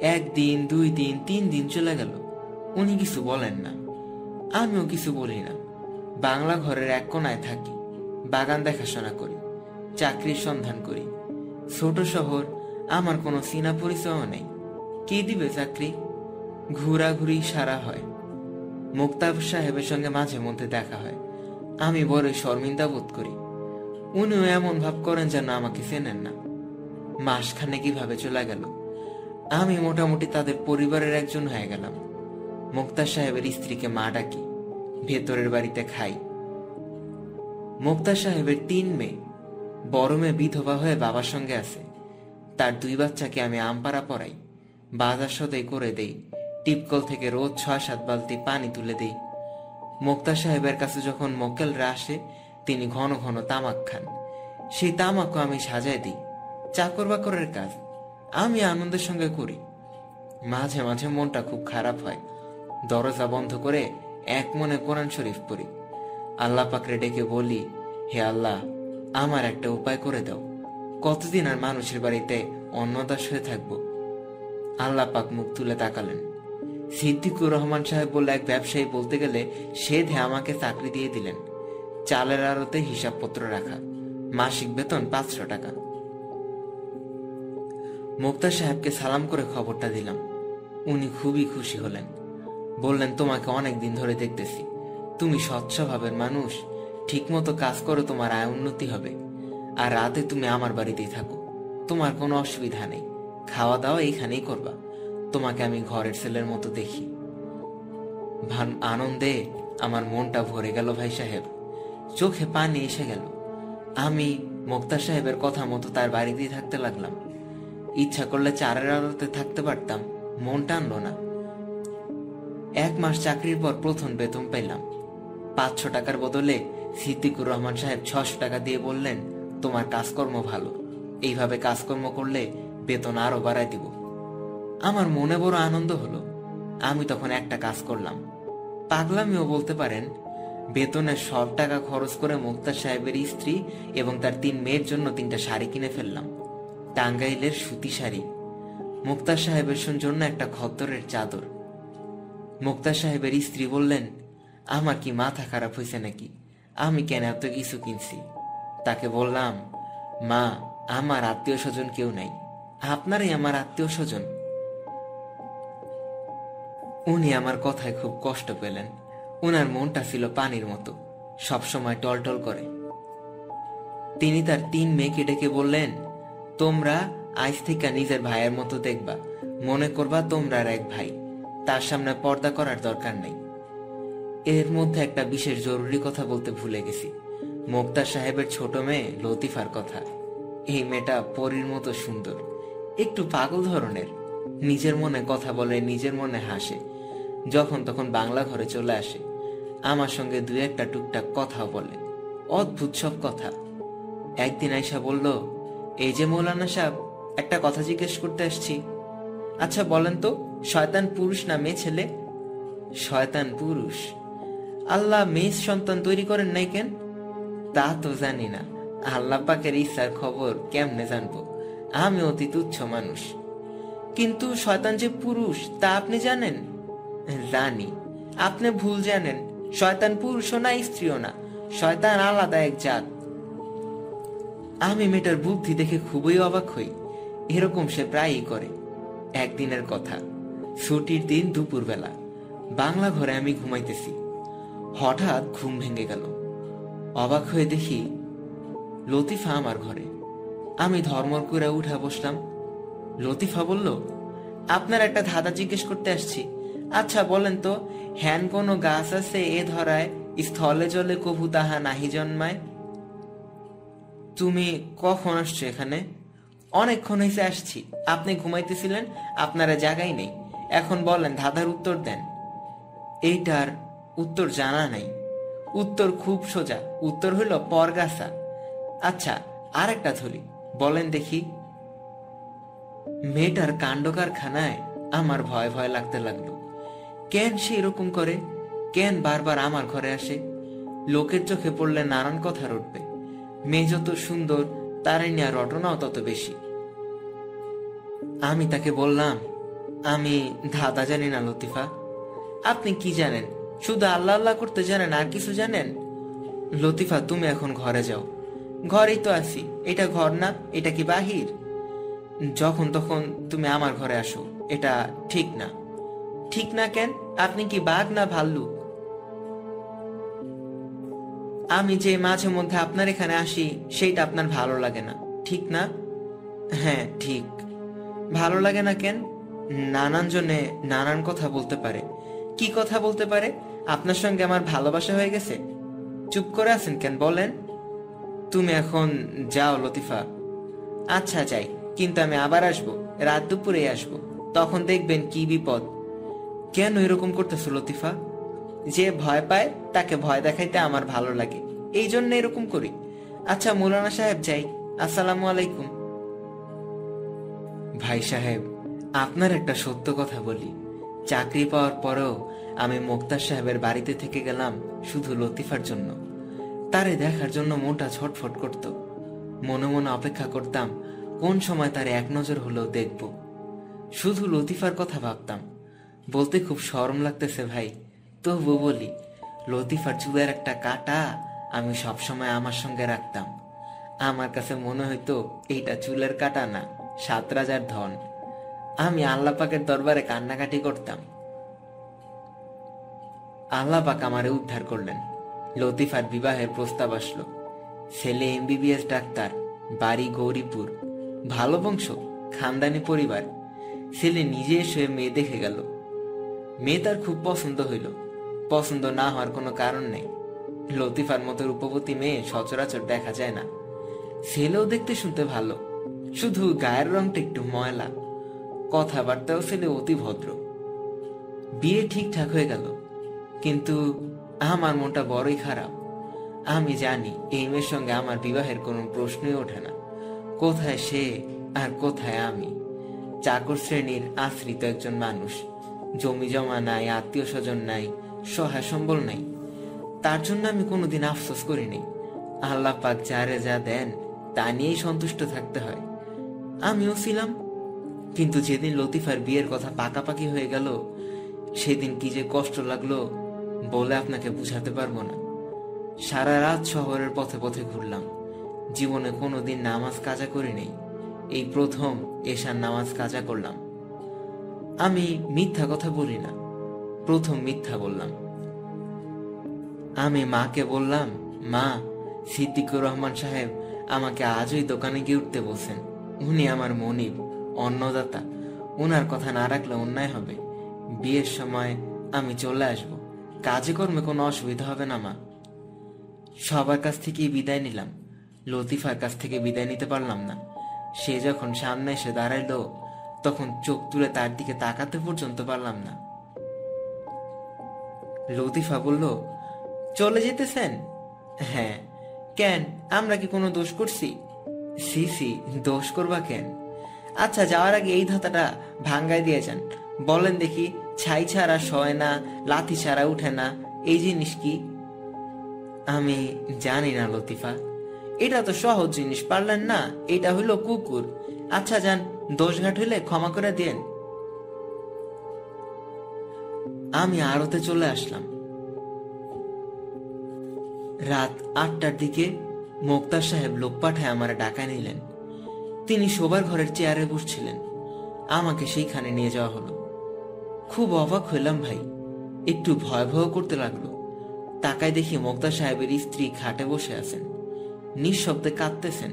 [SPEAKER 1] একদিন, দুই দিন, তিন দিন চলে গেল। উনি কিছু বলেন না। আমিও কিছু বলি না। বাংলা ঘরের এক কোনায় থাকি, বাগান দেখাশোনা করি, চাকরির সন্ধান করি। ছোট শহর, আমার কোনো চিনা পরিচয়ও নেই। কে দিবে চাকরি? ঘোরাঘুরি সারা হয়। মুক্তাব সাহেবের সঙ্গে মাঝে মধ্যে দেখা হয়। আমি বড় শর্মিন্দা বোধ করি। উনিও এমন ভাব করেন যেন আমাকে চেনেন না। মাসখানে কীভাবে চলে গেল। আমি মোটামুটি তাদের পরিবারের একজন হয়ে গেলাম। মুক্তার সাহেবের স্ত্রীকে মা ডাকি, ভেতরের বাড়িতে খাই। মুক্তার সাহেবের তিন মেয়ে, বড় মেয়ে বিধবা হয়ে বাবার সঙ্গে আছে। তার দুই বাচ্চাকে আমি আমপাড়া পড়াই বাজার সদাই করে দেই, টিপকল থেকে রোজ ছয়, সাত বালতি পানি তুলে দেই। মুক্তা সাহেবের কাছে যখন মক্কেলরা আসে, তিনি ঘন ঘন তামাক খান। সেই তামাকও আমি সাজায় দিই, চাকর বাকরের কাজ, আমি আনন্দের সঙ্গে করি। মাঝে মাঝে মনটা খুব খারাপ হয়। দরজা বন্ধ করে এক মনে কোরআন শরীফ পড়ি। আল্লাহ পাকরে ডেকে বলি, হে আল্লাহ, আমার একটা উপায় করে দাও। কতদিন আর মানুষের বাড়িতে অন্নদাস হয়ে থাকব? আল্লাহ পাক মুখ তুলে তাকালেন। সিদ্দিকুর রহমান সাহেব বলে এক ব্যবসায়ী বলতে গেলে সে ধে আমাকে চাকরি দিয়ে দিলেন। চালের আড়তে হিসাবপত্র রাখা। মাসিক বেতন পাঁচশো টাকা। মুক্তার সাহেবকে সালাম করে খবরটা দিলাম। উনি খুবই খুশি হলেন। বললেন, তোমাকে অনেক দিন ধরে দেখতেছি। তুমি স্বচ্ছ ভাবের মানুষ। ঠিকমতো কাজ করে, তোমার আয় উন্নতি হবে। আর রাতে তুমি আমার বাড়িতেই থাকো। তোমার কোনো অসুবিধা নেই। খাওয়া দাওয়া এইখানেই করবা। তোমাকে আমি ঘরের ছেলের মতো দেখি। ভান, আনন্দে আমার মনটা ভরে গেল ভাই সাহেব। চোখে পানি এসে গেল। আমি মুক্তার সাহেবের কথা মতো তার বাড়িতেই থাকতে লাগলাম। ইচ্ছা করলে চারের আলোতে থাকতে পারতাম। মন টানলো না। এক মাস চাকরির পর প্রথম বেতন পেলাম। পাঁচশো টাকার বদলে সিদ্দিকুর রহমান সাহেব ছশো টাকা দিয়ে বললেন, তোমার কাজকর্ম ভালো। এইভাবে কাজকর্ম করলে বেতন আরও বাড়াই দিব। আমার মনে বড় আনন্দ হলো। আমি তখন একটা কাজ করলাম। পাগলামিও বলতে পারেন, বেতনের সব টাকা খরচ করে মুক্তার সাহেবের স্ত্রী এবং তার তিন মেয়ের জন্য তিনটা শাড়ি কিনে ফেললাম। টাঙ্গাইলের সুতি শাড়ি। মুক্তার সাহেবের জন্য একটা খদ্দরের চাদর। মুক্তার সাহেবের স্ত্রী বললেন, আমার কি মাথা খারাপ হয়েছে নাকি? আমি কেন এত কিছু কিনছি? তাকে বললাম, মা, আমার আত্মীয় স্বজন কেউ নাই। আপনারই আমার আত্মীয় স্বজন। উনি আমার কথায় খুব কষ্ট পেলেন। উনার মনটা ছিল পানির মতো, সবসময় টলটল করে। তিনি তার তিন মেয়েকে ডেকে বললেন, তোমরা আজ থেকে নিজের ভাইয়ের মতো দেখবা। মনে করবা তোমরা আর এক ভাই। তার সামনে পর্দা করার দরকার নেই। এর মধ্যে একটা বিশেষ জরুরি কথা বলতে ভুলে গেছি। মোক্তার সাহেবের ছোট মেয়ে লতিফার কথা। এই মেয়েটা পরীর মতো সুন্দর। একটু পাগল ধরনের। নিজের মনে কথা বলে, নিজের মনে হাসে। যখন তখন বাংলা ঘরে চলে আসে। আমার সঙ্গে দু একটা টুকটাক কথাও বলে। অদ্ভুত সব কথা। একদিন আইসা বলল, এই যে মৌলানা সাহেব, একটা কথা জিজ্ঞেস করতে আসছি। আচ্ছা বলেন তো, শয়তান পুরুষ না মেয়ে ছেলে? শয়তান পুরুষ। আল্লাহ মেয়ে সন্তান তৈরি করেন নাই কেন? তা তো জানি না। আল্লাহ পাকের ইচ্ছার খবর কেমনে জানব? আমি অতি তুচ্ছ মানুষ। কিন্তু শয়তান যে পুরুষ, তা আপনি জানেন? জানি। আপনি ভুল জানেন। শয়তান পুরুষও না, স্ত্রীও না। শয়তান আলাদা এক জাত। আমি মেয়েটার বুদ্ধি দেখে খুবই অবাক হই। এরকম সে প্রায়ই করে। একদিনের কথা। ছুটির দিন দুপুরবেলা। বাংলা ঘরে আমি ঘুমাইতেছি। হঠাৎ ঘুম ভেঙে গেল। অবাক হয়ে দেখি লতিফা আমার ঘরে। আমি ধর্মর করে উঠে বসলাম। লতিফা বলল, আপনার একটা ধাঁধা জিজ্ঞেস করতে আসছি। আচ্ছা বলেন তো, হ্যান কোনো গাছ আছে এ ধরায়, স্থলে জলে কভু তাহা নাহি জন্মায়? তুমি কখন আসছো এখানে? অনেকক্ষণ হয়েছে আসছি। আপনি ঘুমাইতেছিলেন, আপনারা জায়গাই নেই। এখন বলেন, ধাঁধার উত্তর দেন। এইটার উত্তর জানা নাই। উত্তর খুব সোজা। উত্তর হইল পরগাছা। আচ্ছা আর একটা ধরি। বলেন দেখি। মেয়েটার কাণ্ড কারখানায় আমার ভয় ভয় লাগতে লাগল। কেন সে এরকম করে? কেন বারবার আমার ঘরে আসে? লোকের চোখে পড়লে নানান কথা রটবে। মেয়ে যত সুন্দর তার নিয়ে রটনাও তত বেশি। আমি তাকে বললাম, আমি ধাঁধা জানি না লতিফা। আপনি কি জানেন? শুধু আল্লাহ আল্লাহ করতে জানেন, আর কিছু জানেন? লতিফা, তুমি এখন ঘরে যাও। ঘরেই তো আছি। এটা ঘর না, এটা কি বাহির? যখন তখন তুমি আমার ঘরে আসো। এটা ঠিক না। ঠিক না কেন? আপনি কি বাঘ না ভাল্লুক? আমি যে মাঝে মধ্যে আপনার এখানে আসি, সেইটা আপনার ভালো লাগে না। ঠিক না? হ্যাঁ ঠিক। ভালো লাগে না কেন? নানান জনে নানান কথা বলতে পারে। কি কথা বলতে পারে? আপনার সঙ্গে আমার ভালোবাসা হয়ে গেছে। চুপ করে আছেন কেন বলেন? তুমি এখন যাও, লতিফা। আচ্ছা যাই। কিন্তু আমি আবার আসব। রাত দুপুরে আসব। তখন দেখবেন কি বিপদ। কেন এরকম করতেছো, লতিফা? যে ভয় পায়, তাকে ভয় দেখাইতে আমার ভালো লাগে। এই জন্য এরকম করি। আচ্ছা মৌলানা সাহেব, যাই। আসসালামু আলাইকুম। ভাই সাহেব, আপনার একটা সত্য কথা বলি। চাকরি পাওয়ার পরেও আমি মোক্তার সাহেবের বাড়িতে থেকে গেলাম শুধু লতিফার জন্য। তারে দেখার জন্য মনটা ছটফট করত। মনে মনে অপেক্ষা করতাম, কোন সময় তার এক নজর হলেও দেখব। শুধু লতিফার কথা ভাবতাম। বলতে খুব শরম লাগতেছে ভাই। তবু বলি, লতিফার চুলের একটা কাটা আমি সবসময় আমার সঙ্গে রাখতাম। আমার কাছে মনে হইতো, এইটা চুলের কাটা না। সাত রাজার ধন। আমি আল্লাপাকের দরবারে কান্নাকাটি করতাম। আল্লাহ পাক আমারে উদ্ধার করলেন। লতিফার বিবাহের প্রস্তাব আসলো। ছেলে এমবিবিএস ডাক্তার, বাড়ি গৌরীপুর। ভালো বংশ, খানদানি পরিবার। ছেলে নিজে এসে মেয়ে দেখে গেল। মেয়ে তার খুব পছন্দ হইল। পছন্দ না হওয়ার কোনো কারণ নেই। লতিফার মতো রূপবতী মেয়ে সচরাচর দেখা যায় না। ছেলেও দেখতে শুনতে ভালো। শুধু গায়ের রংটা একটু ময়লা। কথাবার্তাও ছেলে অতি ভদ্র। বিয়ে ঠিকঠাক হয়ে গেল। কিন্তু আমার মনটা বড়ই খারাপ। আমি জানি এই মেয়ের সঙ্গে আমার বিবাহের কোনো প্রশ্নই ওঠে না। কোথায় সে আর কোথায় আমি? চাকর শ্রেণির আশ্রিত একজন মানুষ। জমি জমা নাই, আত্মীয় স্বজন নাই, সহায় সম্বল নাই। তার জন্য আমি কোনোদিন আফসোস করিনি। আল্লাহ পাক যারে যা দেন, তা নিয়েই সন্তুষ্ট থাকতে হয়। আমিও ছিলাম। কিন্তু যেদিন লতিফার বিয়ের কথা পাকাপাকি হয়ে গেল, সেদিন কি যে কষ্ট লাগল বলে আপনাকে বুঝাতে পারব না। সারা রাত শহরের পথে পথে ঘুরলাম। জীবনে কোনো দিন নামাজ কাজা করি নেই এই প্রথম এশার নামাজ কাজা করলাম। আমি মিথ্যা কথা বলি না, প্রথম মিথ্যা বললাম। আমি মাকে বললাম, মা, সিদ্দিকুর রহমান সাহেব আমাকে আজই দোকানে গিয়ে উঠতে বলছেন। উনি আমার মনিব, অন্নদাতা। ওনার কথা না রাখলে অন্যায় হবে। বিয়ের সময় আমি চলে আসব। কাজে কর্মে কোনো অসুবিধা হবে না, মা। সবার কাছ থেকেই বিদায় নিলাম। লতিফার কাছ থেকে বিদায় নিতে পারলাম না। সে যখন সামনে এসে দাঁড়াইলো, তখন চোখ তুলে তার দিকে তাকাতে পর্যন্ত পারলাম না। লতিফা বলল, চলে যেতেছেন? হ্যাঁ। কেন? আমরা কি কোনো দোষ করছি? সি সি, দোষ করবা কেন? আচ্ছা যাওয়ার আগে এই ধাতাটা ভাঙ্গাই দিয়ে যান। বলেন দেখি, ছাই ছাড়া শয় না, লাথি ছাড়া উঠে না, এই জিনিস কি? আমি জানি না, লতিফা। এটা তো সহজ জিনিস, পারলেন না? এটা হইল কুকুর। আচ্ছা যান দোষঘাট হইলে ক্ষমা করে দেন। আমি আড়তে চলে আসলাম। রাত আটটার দিকে মোক্তার সাহেব লোক পাঠায় আমার ডাকা নিলেন। তিনি শোবার ঘরের চেয়ারে বসছিলেন। আমাকে সেইখানে নিয়ে যাওয়া হলো। খুব অবাক হইলাম ভাই। একটু ভয় ভয় করতে লাগল। তাকায় দেখি মোক্তার সাহেবের স্ত্রী খাটে বসে আছেন। নিঃশব্দে কাঁদতেছেন।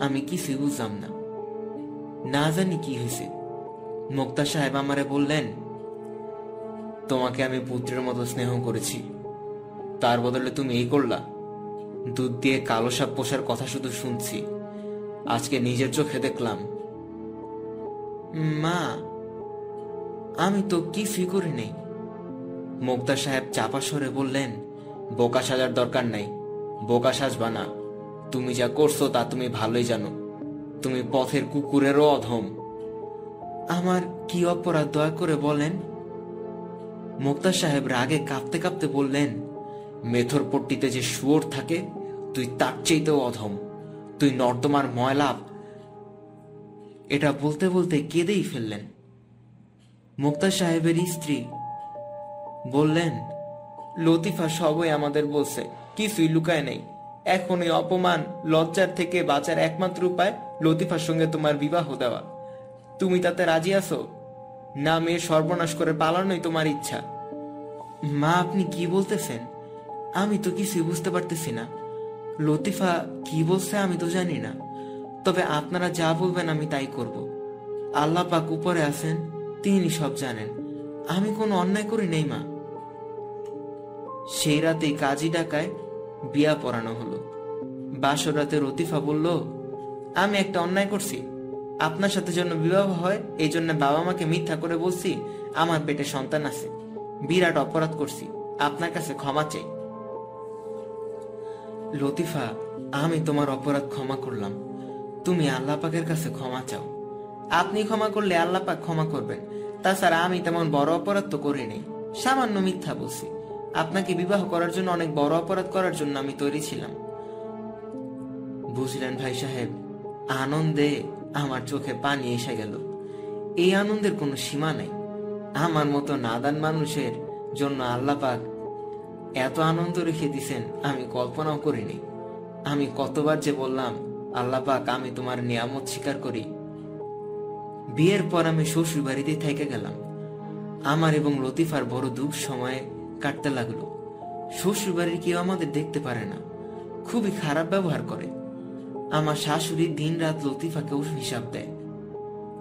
[SPEAKER 1] আমি কিছুই বুঝলাম না। না জানি কি হয়েছে। মোক্তার সাহেব আমারে বললেন, তোমাকে আমি পুত্রের মতো স্নেহ করেছি। তার বদলে তুমি এই করলা। দুধ দিয়ে কালো সাপ পোষার কথা শুধু শুনছি। আজকে নিজের চোখে দেখলাম। মা, আমি তো কিছুই করি নেই। মুক্তার সাহেব চাপা সরে বললেন, বোকা সাজার দরকার নাই, বোকা সাজবা না। তুমি যা করছ তা তুমি ভালোই জানো। তুমি পথের কুকুরেরও অধম। আমার কি অপরাধ দয়া করে বলেন? মুক্তার সাহেব রাগে কাঁপতে কাঁপতে বললেন, মেথর পট্টিতে যে শুয়োর থাকে তুই তার চেয়েতেও অধম। তুই নর্দমার ময়লা এটা বলতে বলতে কেঁদেই ফেললেন। মুক্তা সাহেবের স্ত্রী বললেন, লতিফা সবই আমাদের বলছে, কিছুই লুকায় নেই। এখন এই অপমান, লজ্জার থেকে বাঁচার একমাত্র উপায় লতিফার সঙ্গে তোমার বিবাহ দেওয়া। তুমি তাতে রাজি আছো? না, মেয়ে সর্বনাশ করে পালানোই তোমার ইচ্ছা। মা, আপনি কি বলতেছেন? আমি তো কিছুই বুঝতে পারতেছি না। লতিফা কি বলছে আমি তো জানি না। তবে আপনারা যা বলবেন আমি তাই করব। আল্লাহ পাক উপরে আছেন তিনি সব জানেন। আমি কোনো অন্যায় করি নেই, মা। সেই রাতেই কাজী ডাকায় বিয়া পড়ানো হলো। বাসর রাতে রতিফা বলল, আমি একটা অন্যায় করছি। আপনার সাথে জন্য বিবাহ হয়, এই জন্য বাবা মাকে মিথ্যা করে বলছি, আমার পেটে সন্তান আছে। বিরাট অপরাধ করছি। আপনার কাছে ক্ষমা চাই। লতিফা, আমি তোমার অপরাধ ক্ষমা করলাম। তুমি আল্লাহ পাকের কাছে ক্ষমা চাও। আপনি ক্ষমা করলে আল্লাহ পাক ক্ষমা করবেন। তাছাড়া আমি তেমন বড় অপরাধ তো করিনি। সামান্য মিথ্যা বলছি। আপনাকে বিবাহ করার জন্য অনেক বড় অপরাধ করার জন্য আমি তৈরি ছিলাম। বুঝলেন ভাই সাহেব, আনন্দে আমার চোখে পানি এসে গেল। এই আনন্দের কোনো সীমা নেই। আমার মতো নাদান মানুষের জন্য আল্লাহ পাক এত আনন্দ রেখে দিছেন, আমি কল্পনাও করিনি। আমি কতবার যে বললাম, আল্লাহ পাক, আমি তোমার নিয়ামত স্বীকার করি। বিয়ের পর আমি শ্বশুর বাড়িতে থেকে গেলাম। আমার এবং লতিফার বড় দুঃখ সময়ে কাটতে লাগল। শ্বশুর বাড়ির কেউ আমাদের দেখতে পারে না। খুবই খারাপ ব্যবহার করে। আমার শাশুড়ি দিন রাত লতিফাকেও হিসাব দেয়।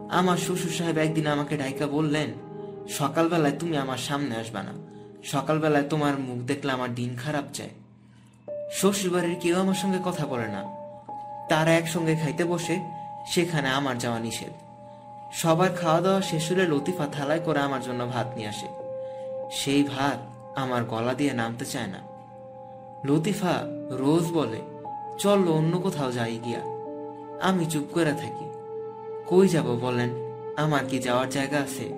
[SPEAKER 1] আমার শ্বশুর সাহেব একদিন আমাকে ডাইকা বললেন, সকালবেলায় তুমি আমার সামনে আসবা না। সকালবেলায় তোমার মুখ দেখলে আমার দিন খারাপ যায়। শ্বশুর বাড়ির কেউ আমার সঙ্গে কথা বলে না। তারা একসঙ্গে খাইতে বসে, সেখানে আমার যাওয়া নিষেধ। সবার খাওয়া দাওয়া শেষ হলে লতিফা থালায় করে আমার জন্য ভাত নিয়ে আসে। সেই ভাত আমার গলা দিয়ে নামতে চায় না। লতিফা রোজ বলে, চল অন্য কোথাও যাই গিয়া। আমি চুপ করে থাকি। কই যাব বলেন? আমার কি যাওয়ার জায়গা আছে?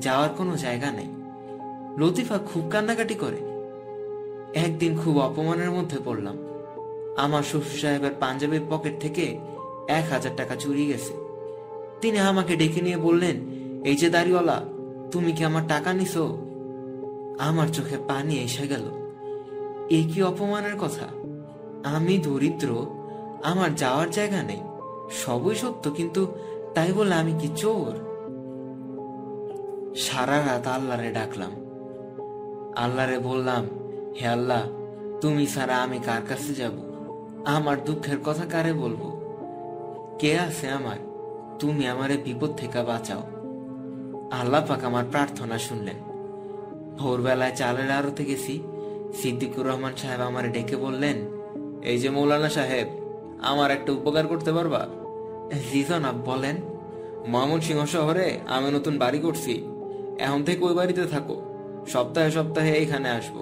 [SPEAKER 1] যাওয়ার কোনো জায়গা নেই। লতিফা খুব কান্নাকাটি করে। একদিন খুব অপমানের মধ্যে পড়লাম। আমার শ্বশুর সাহেবের পাঞ্জাবের পকেট থেকে এক হাজার টাকা চুরি গেছে। তিনি আমাকে ডেকে নিয়ে বললেন, এই যে দাড়িওয়ালা, তুমি কি আমার টাকা নিছো? আমার চোখে পানি এসে গেল। এ কি অপমানের কথা? আমি দরিদ্র, আমার যাওয়ার জায়গা নেই। সবই সত্য, কিন্তু তাই বলে আমি কি চোর? সারা রাত আল্লাহরে ডাকলাম। আল্লাহরে বললাম, হে আল্লাহ, তুমি ছাড়া আমি কার কাছে যাব? আমার দুঃখের কথা কারে বলব? কে আছে আমার? তুমি আমারে বিপদ থেকে বাঁচাও। আল্লাহ পাক আমার প্রার্থনা শুনলেন। ভোরবেলায় চালের আড়তে গেছি। সিদ্দিকুর রহমান সাহেব আমার ডেকে বললেন, এই যে মৌলানা সাহেব, আমার একটা উপকার করতে পারবা? জি জনাব বলেন, ময়মনসিংহ শহরে আমি নতুন বাড়ি করছি। এখন থেকে ওই বাড়িতে থাকো। সপ্তাহে সপ্তাহে এখানে আসব।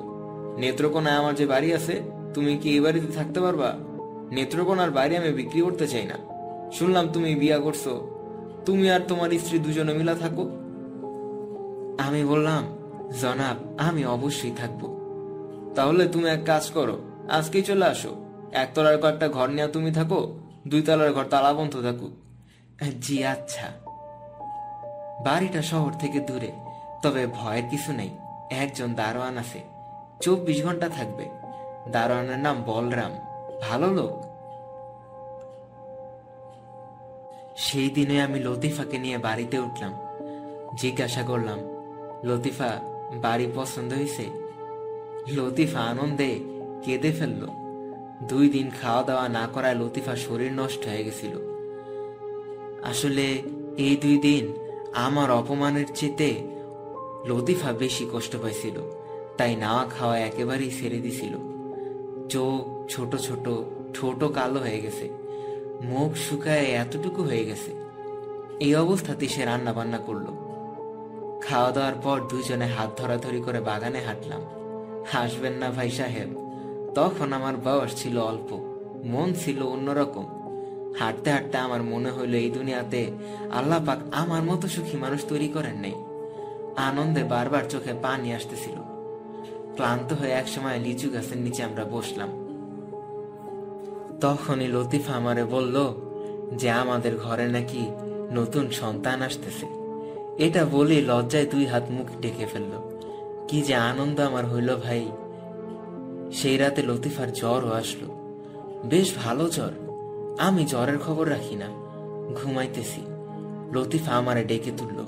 [SPEAKER 1] নেত্রকোনায় আমার যে বাড়ি আছে, তুমি কি এই বাড়িতে থাকতে পারবা? নেত্রকোনার বাড়ি আমি বিক্রি করতে চাই না। শুনলাম তুমি বিয়া করছ। তুমি আর তোমার স্ত্রী দুজনে মিলা থাকো। আমি বললাম, জনাব, আমি অবশ্যই থাকব। তাহলে তুমি এক কাজ করো, আজকেই চলে আসো। একতলার কয়েকটা ঘর নেওয়া তুমি থাকো দুই তলার ঘর তালাবন্ধ থাকুক। জি আচ্ছা। বাড়িটা শহর থেকে দূরে, তবে ভয়ের কিছু নেই। একজন দারোয়ান আছে। চব্বিশ ঘণ্টা থাকবে। দারোয়ানের নাম বলরাম। ভালো লোক। সেই দিনে আমি লতিফাকে নিয়ে বাড়িতে উঠলাম। জিজ্ঞাসা করলাম, লতিফা, বাড়ি পছন্দ হয়েছে? লতিফা আনন্দে কেঁদে ফেলল। দুই দিন খাওয়া দাওয়া না করায় লতিফা শরীর নষ্ট হয়ে গেছিল। আসলে এই দুই দিন আমার অপমানের চেতে লতিফা বেশি কষ্ট পাইছিল। তাই নাওয়া খাওয়া একেবারেই ছেড়ে দিছিল। চোখ ছোট ছোট ছোট কালো হয়ে গেছে। মুখ শুকায় এতটুকু হয়ে গেছে। এই অবস্থাতে সে রান্না বান্না করল। খাওয়া দাওয়ার পর দুজনে হাত ধরাধরি করে বাগানে হাঁটলাম। হাসবেন না ভাই সাহেব, তখন আমার বয়স ছিল অল্প, মন ছিল অন্যরকম। হাঁটতে হাঁটতে আমার মনে হইল এই দুনিয়াতে আল্লাহ পাক আমার মতো সুখী মানুষ তৈরি করেন নেই। আনন্দে বারবার চোখে পানি আসতেছিল। ক্লান্ত হয়ে একসময় লিচু গাছের নিচে আমরা বসলাম। তখনই লতিফা আমারে বলল যে আমাদের ঘরে নাকি নতুন সন্তান আসতেছে। এটা বলে লজ্জায় দুই হাত মুখ ডেকে ফেলল। কি যে আনন্দ আমার হইল ভাই। সেই রাতে লতিফার জ্বরও আসলো। বেশ ভালো জ্বর। আমি জ্বরের খবর রাখি না। ঘুমাইতেছি। লতিফা আমারে ডেকে তুলল।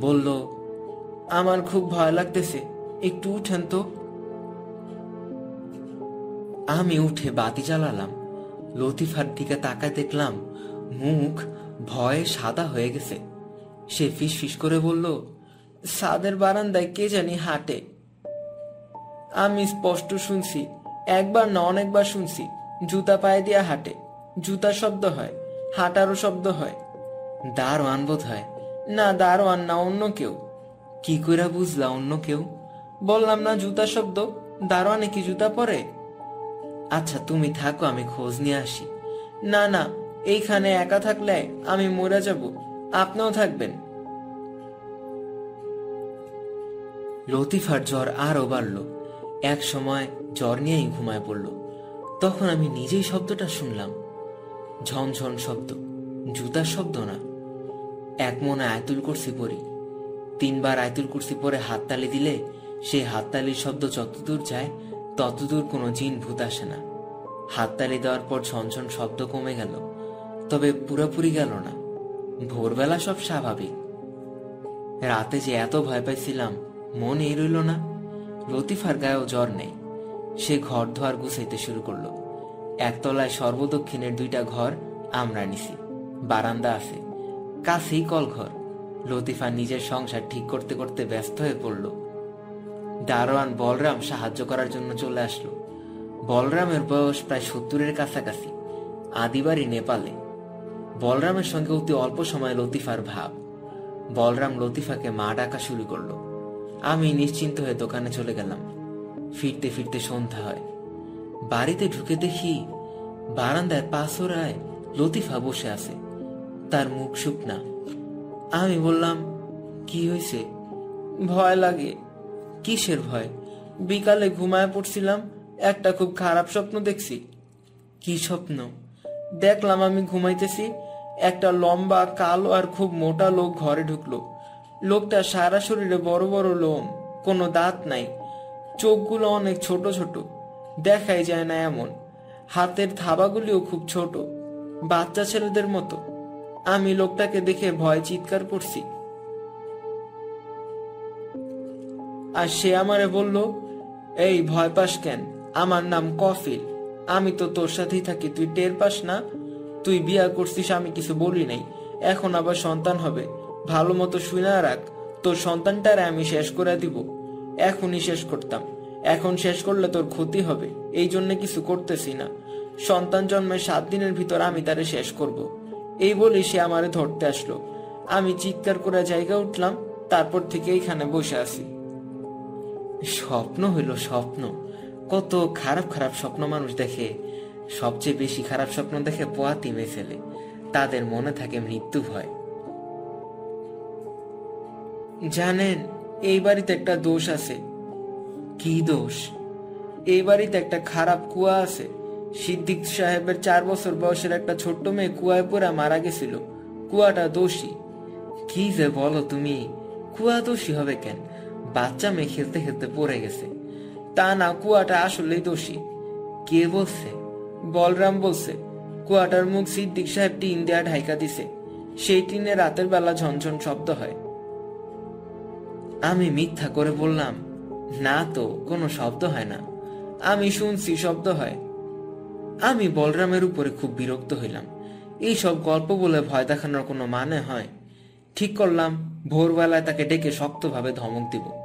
[SPEAKER 1] বলল আমার খুব ভয় লাগতেছে। একটু উঠেন তো। আমি উঠে বাতি জ্বালালাম। লতিফার দিকে তাকায় দেখলাম, মুখ ভয়ে সাদা হয়ে গেছে। সে ফিস ফিস করে বলল, সাদের বারান্দায় কে জানি হাঁটে। আমি স্পষ্ট শুনছি, একবার না অনেকবার শুনছি, জুতা পায়ে দিয়া হাঁটে। জুতা শব্দ হয়, হাঁটারও শব্দ হয়। দারোয়ান বোধ হয় না, দারোয়ান না, অন্য কেউ। কি কইরা বুঝলা অন্য কেউ? বললাম না জুতা শব্দ, দারোয়ানে কি জুতা পরে? আচ্ছা তুমি থাকো, আমি খোঁজ নিয়ে আসি। না না, এইখানে একা থাকলে আমি মরে যাব, আপনিও থাকবেন। লতিফার জ্বর আরও বাড়ল। এক সময় জ্বর নিয়েই ঘুমায় পড়ল। তখন আমি নিজেই শব্দটা শুনলাম। ঝনঝন শব্দ, জুতার শব্দ না। এক মনে আয়তুল করছি পড়ি তিনবার আয়তুল কুরসি পরে হাততালি দিলে সেই হাততালির শব্দ যতদূর যায়, ততদূর কোনো জিন ভূত আসে না। হাততালি দেওয়ার পর ঝনঝন শব্দ কমে গেল, তবে পুরোপুরি গেল না। ভোরবেলা সব স্বাভাবিক। রাতে যে এত ভয় পাইছিলাম, মন এই রইল না। লতিফার গায়েও জ্বর নেই। সে ঘর ধোয়ার গুছাইতে শুরু করল। একতলায় সর্বদক্ষিণের দুইটা ঘর আমরা নিছি। বারান্দা আছে। কাছেই কলঘর। লতিফা নিজের সংসার ঠিক করতে করতে ব্যস্ত হয়ে পড়ল। দারোয়ান বলরাম সাহায্য করার জন্য চলে আসলো। বলরামের বয়স প্রায় সত্তরের কাছাকাছি। আদিবাড়ি নেপালে। বলরামের সঙ্গে অতি অল্প সময় লতিফার ভাব। বলরাম লতিফাকে মা ডাকা শুরু করল। আমি নিশ্চিন্ত হয়ে দোকানে চলে গেলাম। ফিরতে ফিরতে সন্ধ্যা হয়। বাড়িতে ঢুকে দেখি বারান্দায় পাঁচরায় লতিফা বসে আছে। তার মুখ শুকনা। আমি বললাম, কি হয়েছে? ভয় লাগে। কিসের ভয়? বিকালে ঘুমায় পড়ছিলাম, একটা খুব খারাপ স্বপ্ন দেখছি। কি স্বপ্ন? দেখলাম আমি ঘুমাইতেছি, একটা লম্বা, কালো আর খুব মোটা লোক ঘরে ঢুকলো। লোকটা সারা শরীরে বড় বড় লোম, কোনো দাঁত নাই। চোখগুলো অনেক ছোট ছোট, দেখাই যায় না এমন। হাতের থাবাগুলিও খুব ছোট, বাচ্চা ছেলেদের মতো। আমি লোকটাকে দেখে ভয় চিৎকার করছি। আর সে আমারে বলল, এই ভয় পাস কেন? আমার নাম কফিল। আমি তো তোর সাথেই থাকি, তুই টের পাস না। তুই বিয়া করছিস, আমি কিছু বলি নাই। এখন আবার সন্তান হবে। ভালো মতো শুনে রাখ। তোর সন্তানটারে আমি শেষ করে দিব। এখনই শেষ করতাম। এখন শেষ করলে তোর ক্ষতি হবে। এই জন্য কিছু করতেছি না। সন্তান জন্মের সাত দিনের ভিতর আমি তারে শেষ করব। এই বলে সে আমারে ধরতে আসলো। আমি চিৎকার করে জায়গা উঠলাম, তারপর থেকে এইখানে বসে আছি। স্বপ্ন হইল স্বপ্ন। কত খারাপ খারাপ স্বপ্ন মানুষ দেখে। সবচেয়ে বেশি খারাপ স্বপ্ন দেখে পোয়াতি মেয়ে তাদের মনে থাকে মৃত্যু ভয়। জানেন, এই বাড়িতে একটা দোষ আছে। কি দোষ? এই বাড়িতে একটা খারাপ কুয়া আছে। সিদ্দিক সাহেবের চার বছর বয়সের একটা ছোট্ট মেয়ে কুয়ায় পড়ে মারা গেছিল। কুয়াটা দোষী। কি যে বলো তুমি? কুয়া দোষী হবে কেন? বাচ্চা মেয়ে খেলতে খেলতে পড়ে গেছে। তা না, কুয়াটা আসলেই দোষী। কে বলছে? বলরাম বলছে, কুয়াটার মুখ সিদ্দিক সাহেব টিন দেয়া ঢাইকা দিছে। সেই টিনে রাতের বেলা ঝনঝন শব্দ হয়। আমি মিথ্যা করে বললাম, না তো, কোনো শব্দ হয় না। আমি শুনছি শব্দ হয়। আমি বলরামের উপরে খুব বিরক্ত হইলাম। এই সব গল্প বলে ভয় দেখানোর কোনো মানে হয়? ঠিক করলাম, ভোরবেলায় তাকে ডেকে শক্তভাবে ধমক দিব।